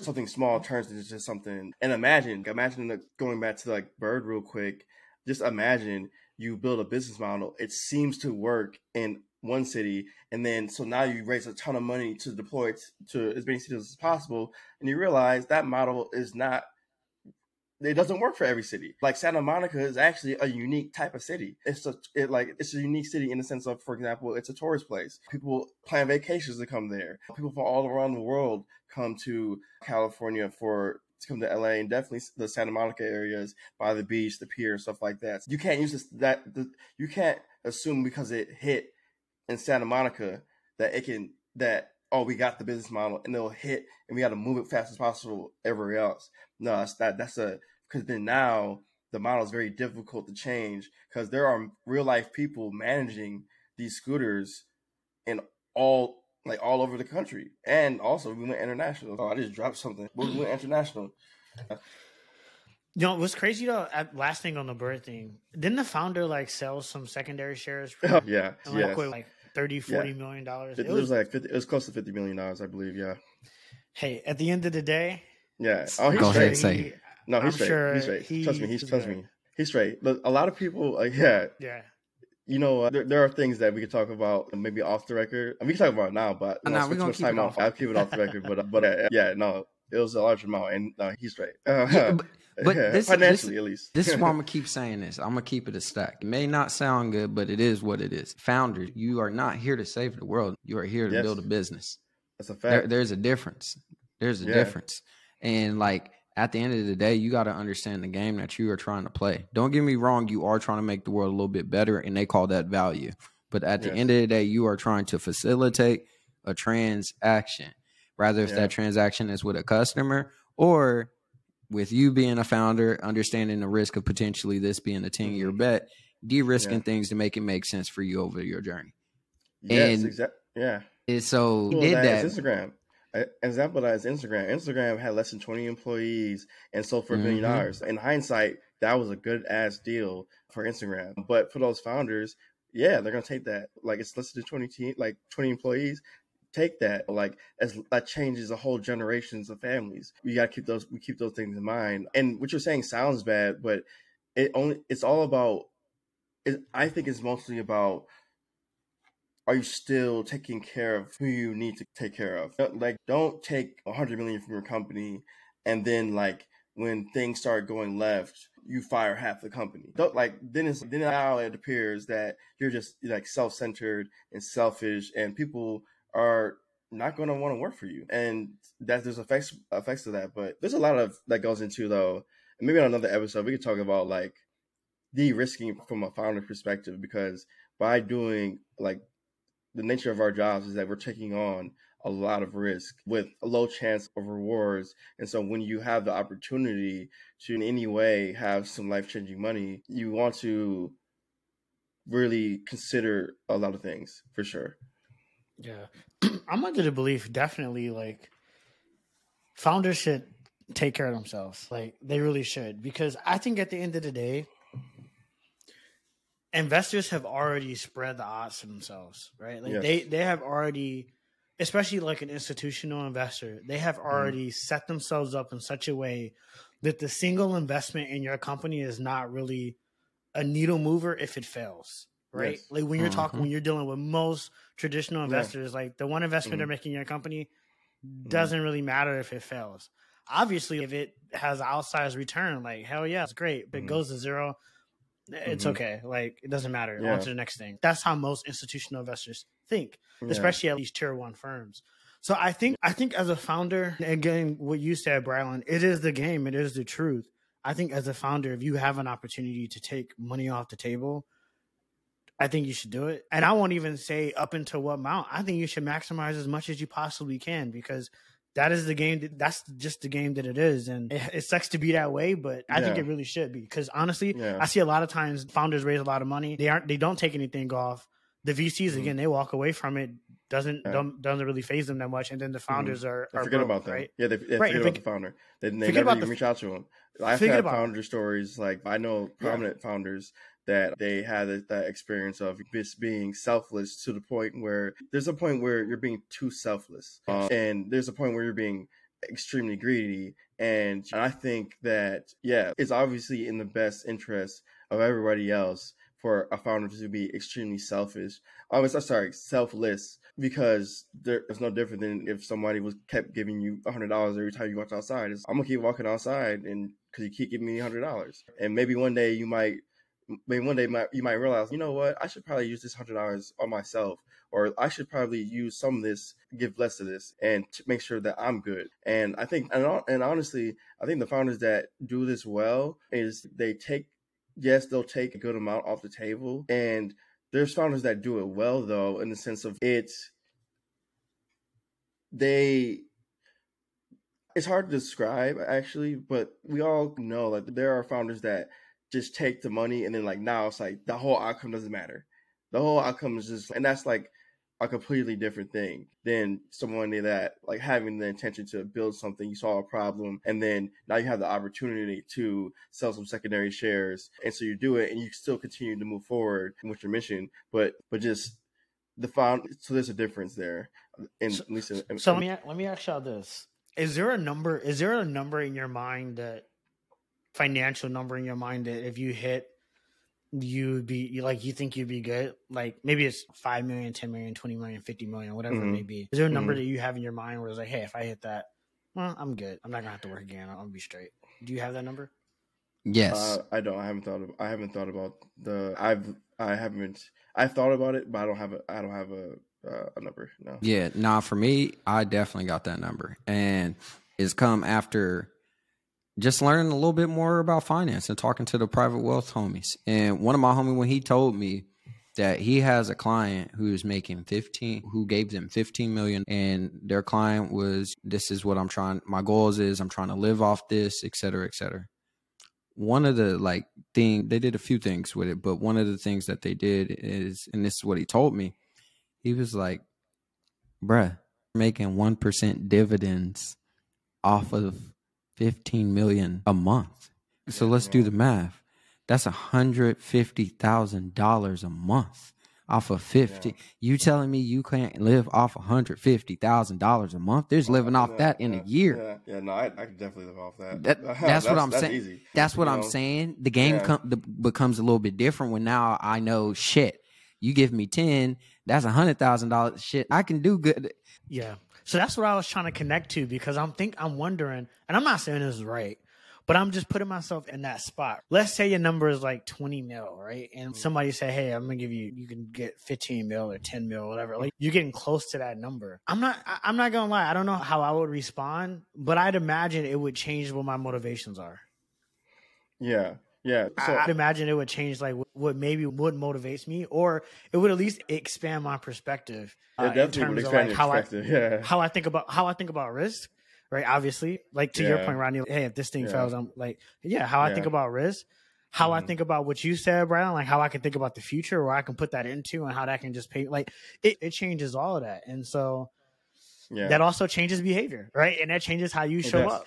something small turns into just something. And imagine, imagine going back to like Bird real quick. Just imagine you build a business model. It seems to work in one city, and then so now you raise a ton of money to deploy it to as many cities as possible, and you realize that model is not. It doesn't work for every city. Like Santa Monica is actually a unique type of city. It's a it, like it's a unique city in the sense of, for example, it's a tourist place. People plan vacations to come there. People from all around the world come to California for to come to LA and definitely the Santa Monica areas by the beach, the pier, stuff like that. You can't use this that the, you can't assume because it hit in Santa Monica that it can that oh we got the business model and it'll hit and we got to move it fast as possible everywhere else. No, that's that that's a because then now the model is very difficult to change because there are real life people managing these scooters in all like all over the country and also we went international. Oh, I just dropped something. We went [clears throat] international. You know, what's crazy though, last thing on the bird thing, didn't the founder like sell some secondary shares? For, [laughs] yeah, like, yeah. like 30 40 yeah. million dollars it, it, was, like 50, it was close to 50 million dollars i believe yeah hey at the end of the day yeah oh he's Go straight say. no he's I'm straight sure he's straight he, trust me he's trust good. me he's straight but a lot of people uh, yeah yeah you know, uh, there, there, are things that we could talk about maybe off the record. I mean, we can talk about it now, but you know, we're gonna keep it off. I'll keep it off the record. But but uh, yeah, no, it was a large amount, and uh, he's right. Uh, [laughs] yeah, but, but this, financially, this, at least. this is why [laughs] I'm gonna keep saying this. I'm gonna keep it a stack. It may not sound good, but it is what it is. Founders, you are not here to save the world. You are here to yes. build a business. That's a fact. There, there's a difference. There's a yeah. difference, and like at the end of the day, you got to understand the game that you are trying to play. Don't get me wrong, you are trying to make the world a little bit better, and they call that value. But at the yes. end of the day, you are trying to facilitate a transaction, rather if yeah. that transaction is with a customer or with you being a founder, understanding the risk of potentially this being a 10 year mm-hmm. bet, de risking yeah. things to make it make sense for you over your journey. Yes, exactly. Yeah. And so did that. Instagram. Example that is Instagram. Instagram had less than 20 employees and sold for a billion mm-hmm. dollars. In hindsight, that was a good ass deal for Instagram. But for those founders, yeah, they're gonna take that. Like it's less than 20 like 20 employees take that like as that changes a whole generations of families. We got to keep those we keep those things in mind. And what you're saying sounds bad but it only it's all about it, i think it's mostly about are you still taking care of who you need to take care of? Like don't take 100 million from your company and then like when things start going left you fire half the company. Don't like then it's then now it appears that you're just like self-centered and selfish and people are not going to want to work for you, and that there's effects effects to that. But there's a lot of that goes into though. Maybe on another episode we could talk about like de-risking from a founder perspective because by doing like the nature of our jobs is that we're taking on a lot of risk with a low chance of rewards. And so when you have the opportunity to in any way have some life-changing money, you want to really consider a lot of things for sure. Yeah, [clears throat] I'm under the belief definitely like founders should take care of themselves. Like they really should because I think at the end of the day, investors have already spread the odds to themselves, right? Like yes. they they have already, especially like an institutional investor, they have mm-hmm. already mm. set themselves up in such a way that the single investment in your company is not really a needle mover if it fails right? Yes. Like when you're mm-hmm. talking, when you're dealing with most traditional investors, yeah. like the one investment mm-hmm. they're making in your company mm-hmm. doesn't mm-hmm. really matter if it fails. Obviously, if it has outsized return, like hell yeah, it's great. If it mm-hmm. goes to zero, it's mm-hmm. okay. Like it doesn't matter. Yeah. On to the next thing. That's how most institutional investors think, yeah. especially at these tier one firms. So I think I think as a founder, again, what you said, Brylan, it is the game. It is the truth. I think as a founder, if you have an opportunity to take money off the table I think you should do it. And I won't even say up until what amount. I think you should maximize as much as you possibly can because that is the game. That, that's just the game that it is. And it, it sucks to be that way, but I yeah. think it really should be because honestly, yeah. I see a lot of times founders raise a lot of money. They aren't, they don't take anything off. The VCs, mm-hmm. again, they walk away from it doesn't yeah. doesn't really phase them that much, and then the mm-hmm. founders mm-hmm. are, are forget broke, about them. Right? Yeah, they, they right. forget about the founder. They, they never even the, reach out to them. I've had founder stories like I know prominent founders that they had that experience of just being selfless to the point where there's a point where you're being too selfless, um, and there's a point where you're being extremely greedy. And I think that yeah, it's obviously in the best interest of everybody else for a founder to be extremely selfish. I was sorry, selfless because there's no different than if somebody was kept giving you a hundred dollars every time you walked outside. It's, I'm gonna keep walking outside and because you keep giving me a hundred dollars, and maybe one day you might, maybe one day might, you might realize, you know what, I should probably use this hundred dollars on myself, or I should probably use some of this, give less of this, and make sure that I'm good. And I think, and, and honestly, I think the founders that do this well is they take yes, they'll take a good amount off the table. And there's founders that do it well, though, in the sense of it's they. It's hard to describe actually, but we all know like there are founders that just take the money and then like now it's like the whole outcome doesn't matter. The whole outcome is just, and that's like a completely different thing than someone that like having the intention to build something you saw a problem and then now you have the opportunity to sell some secondary shares and so you do it and you still continue to move forward with your mission but but just the found so there's a difference there And so, at least in, so let me let me ask y'all this is there a number is there a number in your mind that financial number in your mind that if you hit you'd be like you think you'd be good? Like maybe it's 5 million 10 million 20 million 50 million whatever mm-hmm. it may be. Is there a number mm-hmm. that you have in your mind where it's like hey if i hit that well i'm good. I'm not gonna have to work again. I'll be straight. Do you have that number? Yes. Uh, i don't. I haven't thought of i haven't thought about the i've i haven't i've thought about it but i don't have a i don't have a uh, a number no. Yeah nah for me i definitely got that number. And it's come after just learning a little bit more about finance and talking to the private wealth homies. And one of my homies, when he told me that he has a client who is making 15 who gave them 15 million and their client was this is what i'm trying my goals is i'm trying to live off this et cetera et cetera one of the like thing they did a few things with it but one of the things that they did is and this is what he told me he was like bruh making 1% dividends off of 15 million a month. So yeah, let's man. do the math. That's a hundred fifty thousand dollars a month off of fifty. Yeah. You telling me you can't live off a hundred fifty thousand dollars a month? There's oh, living off that in a year. Yeah, yeah no, I, I can definitely live off that. that that's, [laughs] that's, what I'm saying. Easy. That's what you I'm know? saying. The game com- the, becomes a little bit different when now I know shit. You give me ten, that's a hundred thousand dollars. Shit, I can do good. Yeah, so that's what I was trying to connect to because I'm think I'm wondering, and I'm not saying this is right, but I'm just putting myself in that spot. Let's say your number is like 20 mil, right? And mm-hmm. somebody say, Hey, I'm gonna give you you can get 15 mil or 10 mil, or whatever. Like you're getting close to that number. I'm not I'm not gonna lie, I don't know how I would respond, but I'd imagine it would change what my motivations are. Yeah. Yeah, so, I'd imagine it would change like what maybe would motivates me, or it would at least expand my perspective. Uh, it definitely would expand like how I, yeah. how I think about how I think about risk, right? Obviously, like to yeah. your point, Rodney. Hey, if this thing yeah. fails, I'm like, yeah, how I think about risk, how mm-hmm. I think about what you said, Brylan, like how I can think about the future, where I can put that into, and how that can just pay. Like it, it changes all of that, and so yeah. that also changes behavior, right? And that changes how you show up.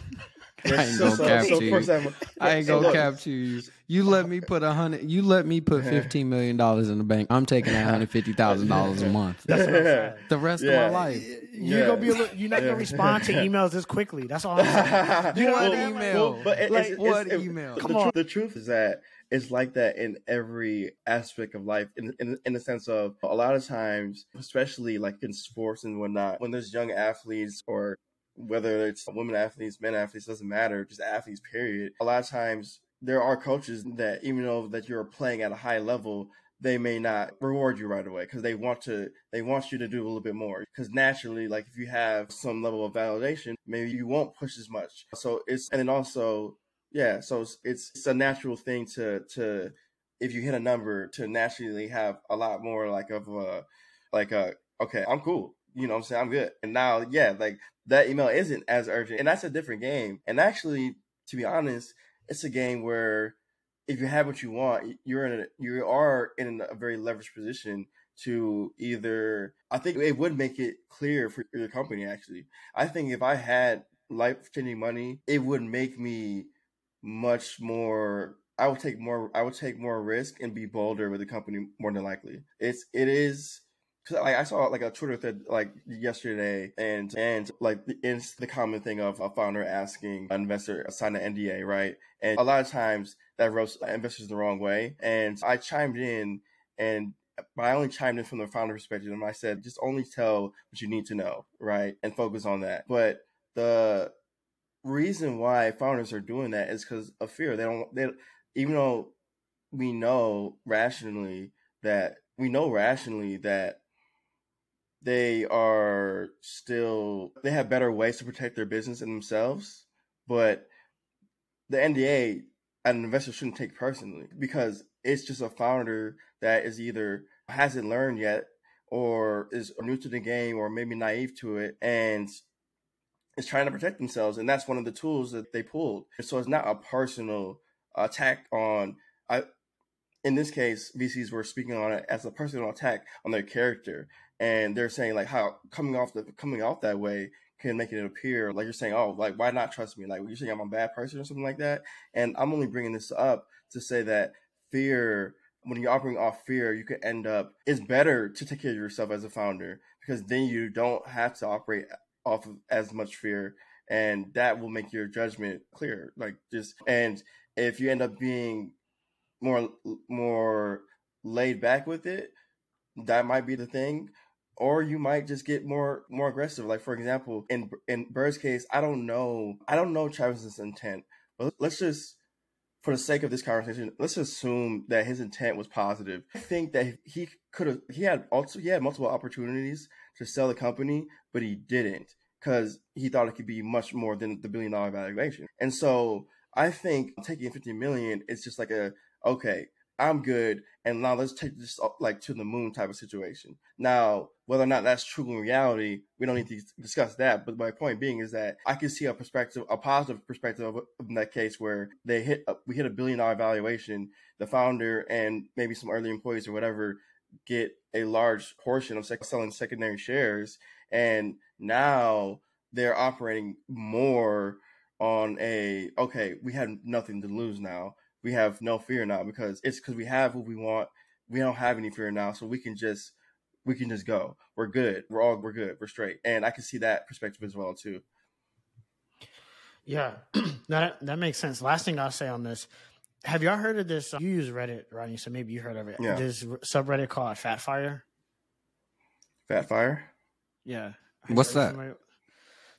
I ain't gonna cap to you. I ain't gonna cap to you. You let me put a hundred. You let me put fifteen million dollars in the bank. I'm taking that hundred fifty thousand dollars a month. [laughs] That's what I'm saying. The rest yeah. of my life. You're yeah. gonna be. Little, you're not gonna respond to [laughs] emails this quickly. That's all. I'm saying. [laughs] You know what email? Well, but like, it's, what it's, email? Come the, on. the truth is that it's like that in every aspect of life in, in, in the sense of a lot of times especially like in sports and whatnot when there's young athletes or whether it's women athletes, men athletes, doesn't matter, just athletes, period. A lot of times there are coaches that even though that you're playing at a high level, they may not reward you right away because they want to they want you to do a little bit more. Because naturally like if you have some level of validation maybe you won't push as much. So it's and then also yeah so it's, it's, it's a natural thing to to if you hit a number to naturally have a lot more like of a like a okay i'm cool you know I'm saying? I'm good. And now, yeah, like that email isn't as urgent. And that's a different game. And actually, to be honest, it's a game where if you have what you want, you're in a you are in a very leveraged position to either I think it would make it clear for your company actually. I think if I had life changing money, it would make me much more I would take more I would take more risk and be bolder with the company more than likely. It's it is Cause like I saw like a Twitter thread like yesterday, and and like it's the common thing of a founder asking an investor to sign an NDA, right? And a lot of times that rubs investors the wrong way. And I chimed in, and but I only chimed in from the founder perspective, and I said just only tell what you need to know, right, and focus on that. But the reason why founders are doing that is because of fear. They don't. They even though we know rationally that we know rationally that they are still they have better ways to protect their business and themselves but the nda an investor shouldn't take personally because it's just a founder that is either hasn't learned yet or is new to the game or maybe naive to it and is trying to protect themselves and that's one of the tools that they pulled. So it's not a personal attack on I, in this case vcs were speaking on it as a personal attack on their character and they're saying like how coming off the coming off that way can make it appear like you're saying, oh, like why not trust me? Like you're saying I'm a bad person or something like that. And I'm only bringing this up to say that fear, when you're operating off fear, you could end up. It's better to take care of yourself as a founder because then you don't have to operate off of as much fear, and that will make your judgment clear. Like just and if you end up being more more laid back with it, that might be the thing or you might just get more more aggressive. Like for example, in in Bird's case, I don't know, I don't know Travis's intent, but let's just, for the sake of this conversation, let's assume that his intent was positive. I think that he could have, he had also he had multiple opportunities to sell the company, but he didn't because he thought it could be much more than the billion dollar valuation. And so I think taking 50 million is just like a okay, I'm good, and now let's take this like to the moon type of situation. Now, whether or not that's true in reality, we don't need to discuss that. But my point being is that I can see a perspective, a positive perspective of, in that case where they hit, a, we hit a billion dollar valuation. The founder and maybe some early employees or whatever get a large portion of selling secondary shares, and now they're operating more on a okay, we had nothing to lose now we have no fear now because it's because we have what we want. We don't have any fear now, so we can just we can just go. We're good. We're all we're good. We're straight. And I can see that perspective as well too. Yeah, [clears throat] that that makes sense. Last thing I'll say on this: Have y'all heard of this? You use Reddit, Rodney, so maybe you heard of it. Yeah. This subreddit called Fat Fire. Fat Fire. Yeah. What's that?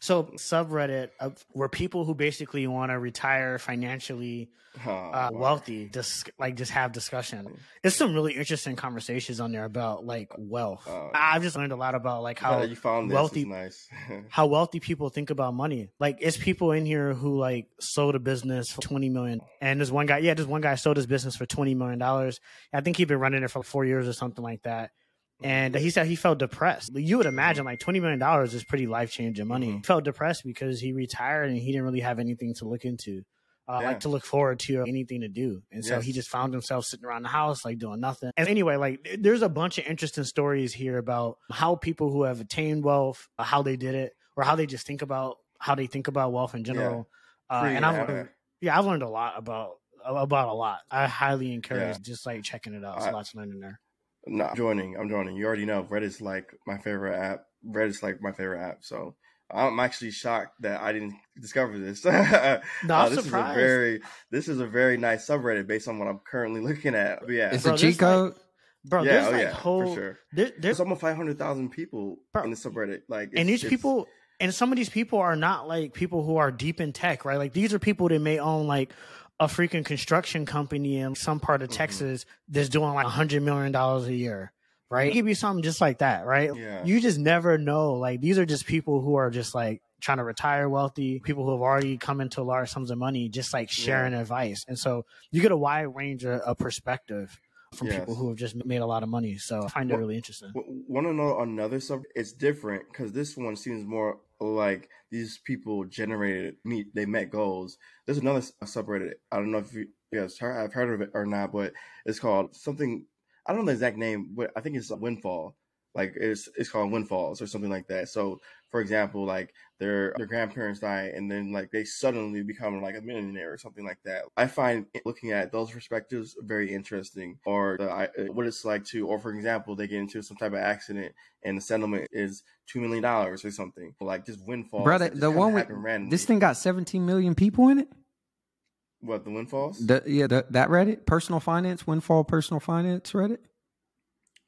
So subreddit of, where people who basically want to retire financially oh, uh, wow. wealthy, just like just have discussion. There's some really interesting conversations on there about like wealth. Uh, I've just learned a lot about like how you found wealthy, nice. [laughs] how wealthy people think about money. Like it's people in here who like sold a business for twenty million, and there's one guy. Yeah, there's one guy sold his business for twenty million dollars. I think he'd been running it for four years or something like that and he said he felt depressed. You would imagine like twenty million dollars is pretty life changing money. Mm-hmm. He felt depressed because he retired and he didn't really have anything to look into, uh, yeah. like to look forward to or anything to do. And so yes. he just found himself sitting around the house like doing nothing. And anyway, like there's a bunch of interesting stories here about how people who have attained wealth, uh, how they did it, or how they just think about how they think about wealth in general. Yeah. Uh, and I've learned, yeah, I've learned a lot about about a lot. I highly encourage yeah. just like checking it out. There's I, lots learning there. No, I'm joining. I'm joining. You already know Reddit's like my favorite app. Reddit's like my favorite app. So I'm actually shocked that I didn't discover this. [laughs] no, uh, I'm this surprised. Is a very, this is a very nice subreddit based on what I'm currently [laughs] looking at. But yeah, it's bro, a cheat code. Bro, yeah, there's oh, like yeah, whole, for sure. There, there's, there's almost 500,000 people bro, in the subreddit. Like, and these people, and some of these people are not like people who are deep in tech, right? Like these are people that may own like a freaking construction company in some part of mm-hmm. Texas that's doing like a hundred million dollars a year right? Give you something just like that, right? Yeah. You just never know. Like these are just people who are just like trying to retire wealthy, people who have already come into large sums of money, just like sharing yeah. advice. And so you get a wide range of, of perspective from yes. people who have just made a lot of money. So I find well, it really interesting. Want to know another sub? It's different because this one seems more like these people generated meet they met goals. There's another subreddit. I don't know if you guys heard, I've heard of it or not, but it's called something I don't know the exact name, but I think it's Windfall. Like it's it's called Windfalls or something like that. So for example, like their their grandparents die and then like they suddenly become like a millionaire or something like that. I find looking at those perspectives very interesting. Or uh, what it's like to, or for example, they get into some type of accident and the settlement is two million dollars or something. Like just windfall. Brother, the one with randomly. this thing got seventeen million people in it. What the windfalls? The, yeah, the, that Reddit, personal finance, windfall, personal finance Reddit.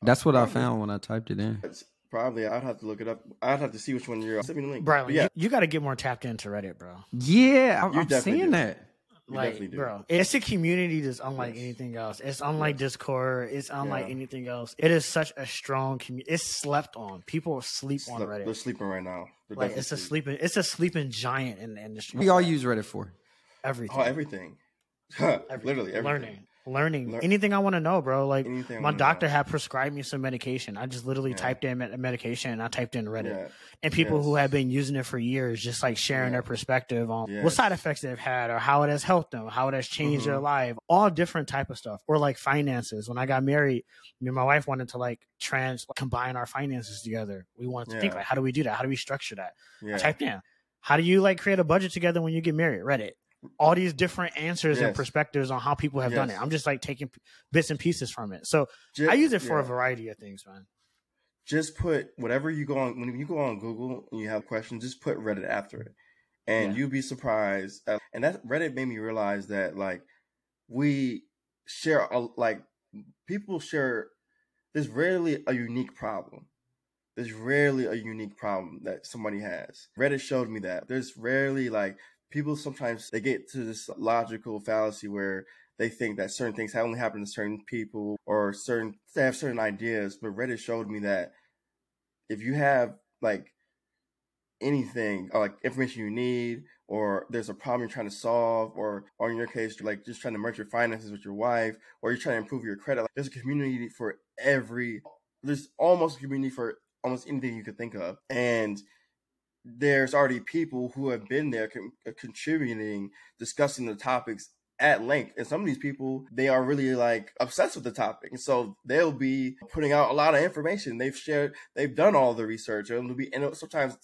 Oh, that's what I found when I typed it in. It's probably I'd have to look it up. I'd have to see which one you're. Send me the link. Bro, yeah. you, you got to get more tapped into Reddit, bro. Yeah, I'm, I'm seeing do. that. You like, bro, it's a community that's unlike yes. anything else. It's unlike yes. Discord. It's unlike yeah. anything else. It is such a strong community. It's slept on. People sleep on Reddit. They're sleeping right now. They're like it's a sleeping. It's a sleeping giant in the industry. We all use Reddit for everything. Oh, everything. everything. [laughs] Literally everything. Learning learning Lear- anything I want to know, bro. Like anything my doctor know. had prescribed me some medication. I just literally yeah. typed in medication and I typed in Reddit. Yeah. And people yes. who have been using it for years, just like sharing yeah. their perspective on yes. what side effects they've had or how it has helped them, how it has changed mm-hmm. their life, all different type of stuff. Or like finances. When I got married, me and my wife wanted to like trans like, combine our finances together. We wanted to think like, how do we do that? How do we structure that? I typed in. How do you like create a budget together when you get married? Reddit all these different answers yes. and perspectives on how people have yes. done it. I'm just like taking bits and pieces from it. So just, I use it for yeah. a variety of things, man. Just put whatever you go on when you go on Google and you have questions, just put Reddit after it, and yeah. you'll be surprised. Uh, and that Reddit made me realize that like we share a, like people share. There's rarely a unique problem. There's rarely a unique problem that somebody has. Reddit showed me that. There's rarely like people sometimes they get to this logical fallacy where they think that certain things only happen to certain people or certain they have certain ideas. But Reddit showed me that if you have like anything like information you need or there's a problem you're trying to solve or or in your case you're like just trying to merge your finances with your wife or you're trying to improve your credit like, there's a community for every there's almost a community for almost anything you could think of and there's already people who have been there con- uh, contributing, discussing the topics at length. And some of these people, they are really like obsessed with the topic. And so they'll be putting out a lot of information. They've shared, they've done all the research. And be, and sometimes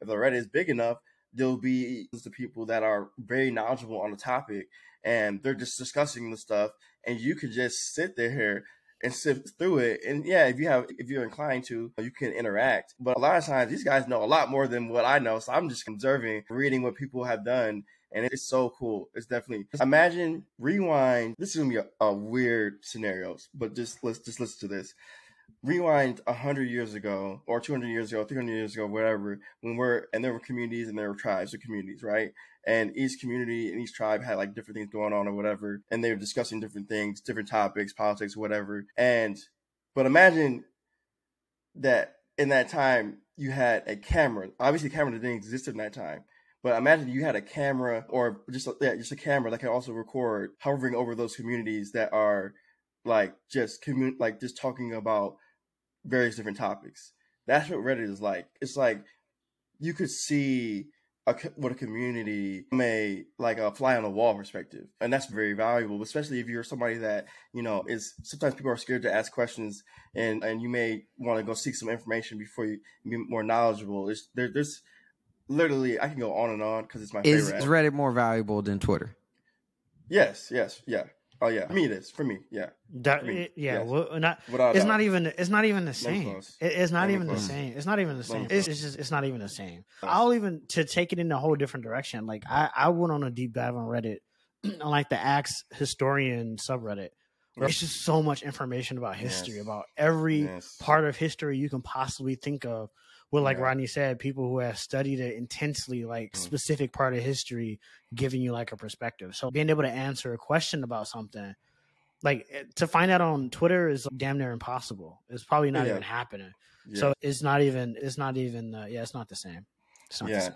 if the Reddit is big enough, there'll be the people that are very knowledgeable on the topic and they're just discussing the stuff. And you can just sit there and sift through it. And yeah, if you have if you're inclined to, you can interact. But a lot of times these guys know a lot more than what I know. So I'm just observing, reading what people have done. And it's so cool. It's definitely imagine rewind. This is gonna be a, a weird scenarios, but just let's just listen to this rewind 100 years ago or 200 years ago 300 years ago whatever when we're and there were communities and there were tribes or communities right and each community and each tribe had like different things going on or whatever and they were discussing different things different topics politics whatever and but imagine that in that time you had a camera obviously camera didn't exist in that time but imagine you had a camera or just a, yeah, just a camera that can also record hovering over those communities that are like just commun like just talking about various different topics. That's what Reddit is like. It's like you could see a, what a community may like a fly on the wall perspective, and that's very valuable, especially if you're somebody that you know is sometimes people are scared to ask questions, and and you may want to go seek some information before you be more knowledgeable. It's, there, there's literally I can go on and on because it's my is, favorite. Is Reddit more valuable than Twitter? Yes, yes, yeah. Oh yeah, for me it is. For me, yeah. That, me, it, yeah, yes. well, not. Without it's not even. It's not even the same. It, it's not even the same. It's not even the same. It's, it's, just. It's not even the same. I'll even to take it in a whole different direction. Like I, I went on a deep dive on Reddit, [clears throat] on like the Axe Historian subreddit. It's just so much information about history, yes. about every yes. part of history you can possibly think of well, like yeah. Rodney said, people who have studied it intensely, like mm. specific part of history, giving you like a perspective. So being able to answer a question about something, like eh, to find out on Twitter is damn near impossible. It's probably not yeah. even happening. Yeah. So it's not even. It's not even. Uh, yeah, it's not the same. It's not yeah. Same.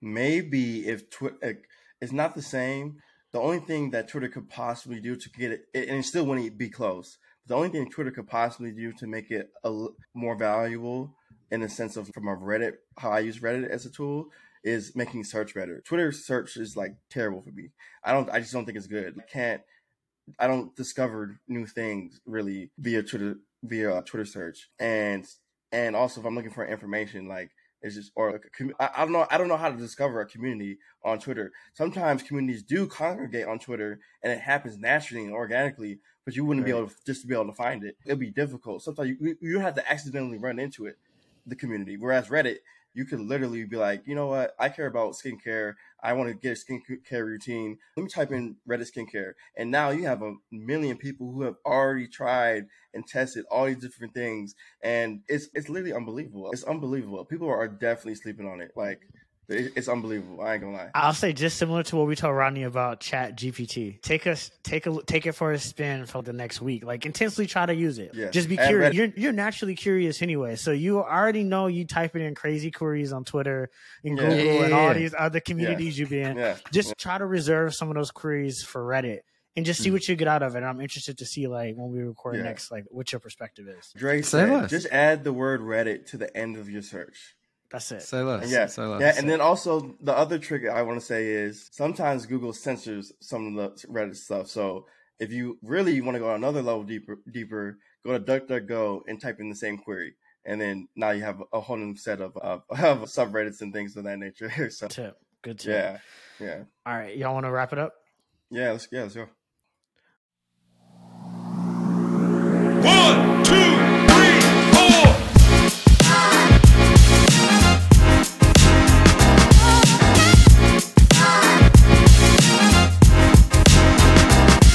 Maybe if Twitter, it's not the same. The only thing that Twitter could possibly do to get it, and it still wouldn't be close. The only thing Twitter could possibly do to make it a, more valuable in the sense of from a Reddit, how I use Reddit as a tool is making search better. Twitter search is like terrible for me. I don't, I just don't think it's good. I can't I don't discover new things really via Twitter via uh, Twitter search, and and also if I'm looking for information, like it's just or like I, I don't know I don't know how to discover a community on Twitter. Sometimes communities do congregate on Twitter, and it happens naturally and organically, but you wouldn't right. be able to just to be able to find it. It'd be difficult. Sometimes you you have to accidentally run into it, the community. Whereas Reddit, you could literally be like, you know what, I care about skincare. I want to get a skincare routine. Let me type in Reddit skincare. And now you have a million people who have already tried and tested all these different things. And it's it's literally unbelievable. It's unbelievable. People are definitely sleeping on it. Like it's unbelievable. I ain't gonna lie. I'll say just similar to what we told Rodney about Chat GPT. Take us, take a, take it for a spin for the next week. Like intensely try to use it. Yeah. Just be curious. You're you're naturally curious anyway, so you already know you typing in crazy queries on Twitter and yeah. Google yeah, and all these other communities you be in. Just try to reserve some of those queries for Reddit and just see mm. what you get out of it. I'm interested to see like when we record yeah. next, like what your perspective is. Dre said, just add the word Reddit to the end of your search. That's it. Say less. Yeah. Say less. Yeah. And then also the other trick I want to say is sometimes Google censors some of the Reddit stuff. So if you really want to go another level deeper, deeper, go to DuckDuckGo and type in the same query. And then now you have a whole new set of, of, [laughs] of subreddits and things of that nature. [laughs] so tip. Good tip. Yeah. Yeah. All right. Y'all want to wrap it up? Yeah. Let's, yeah, let's go. One.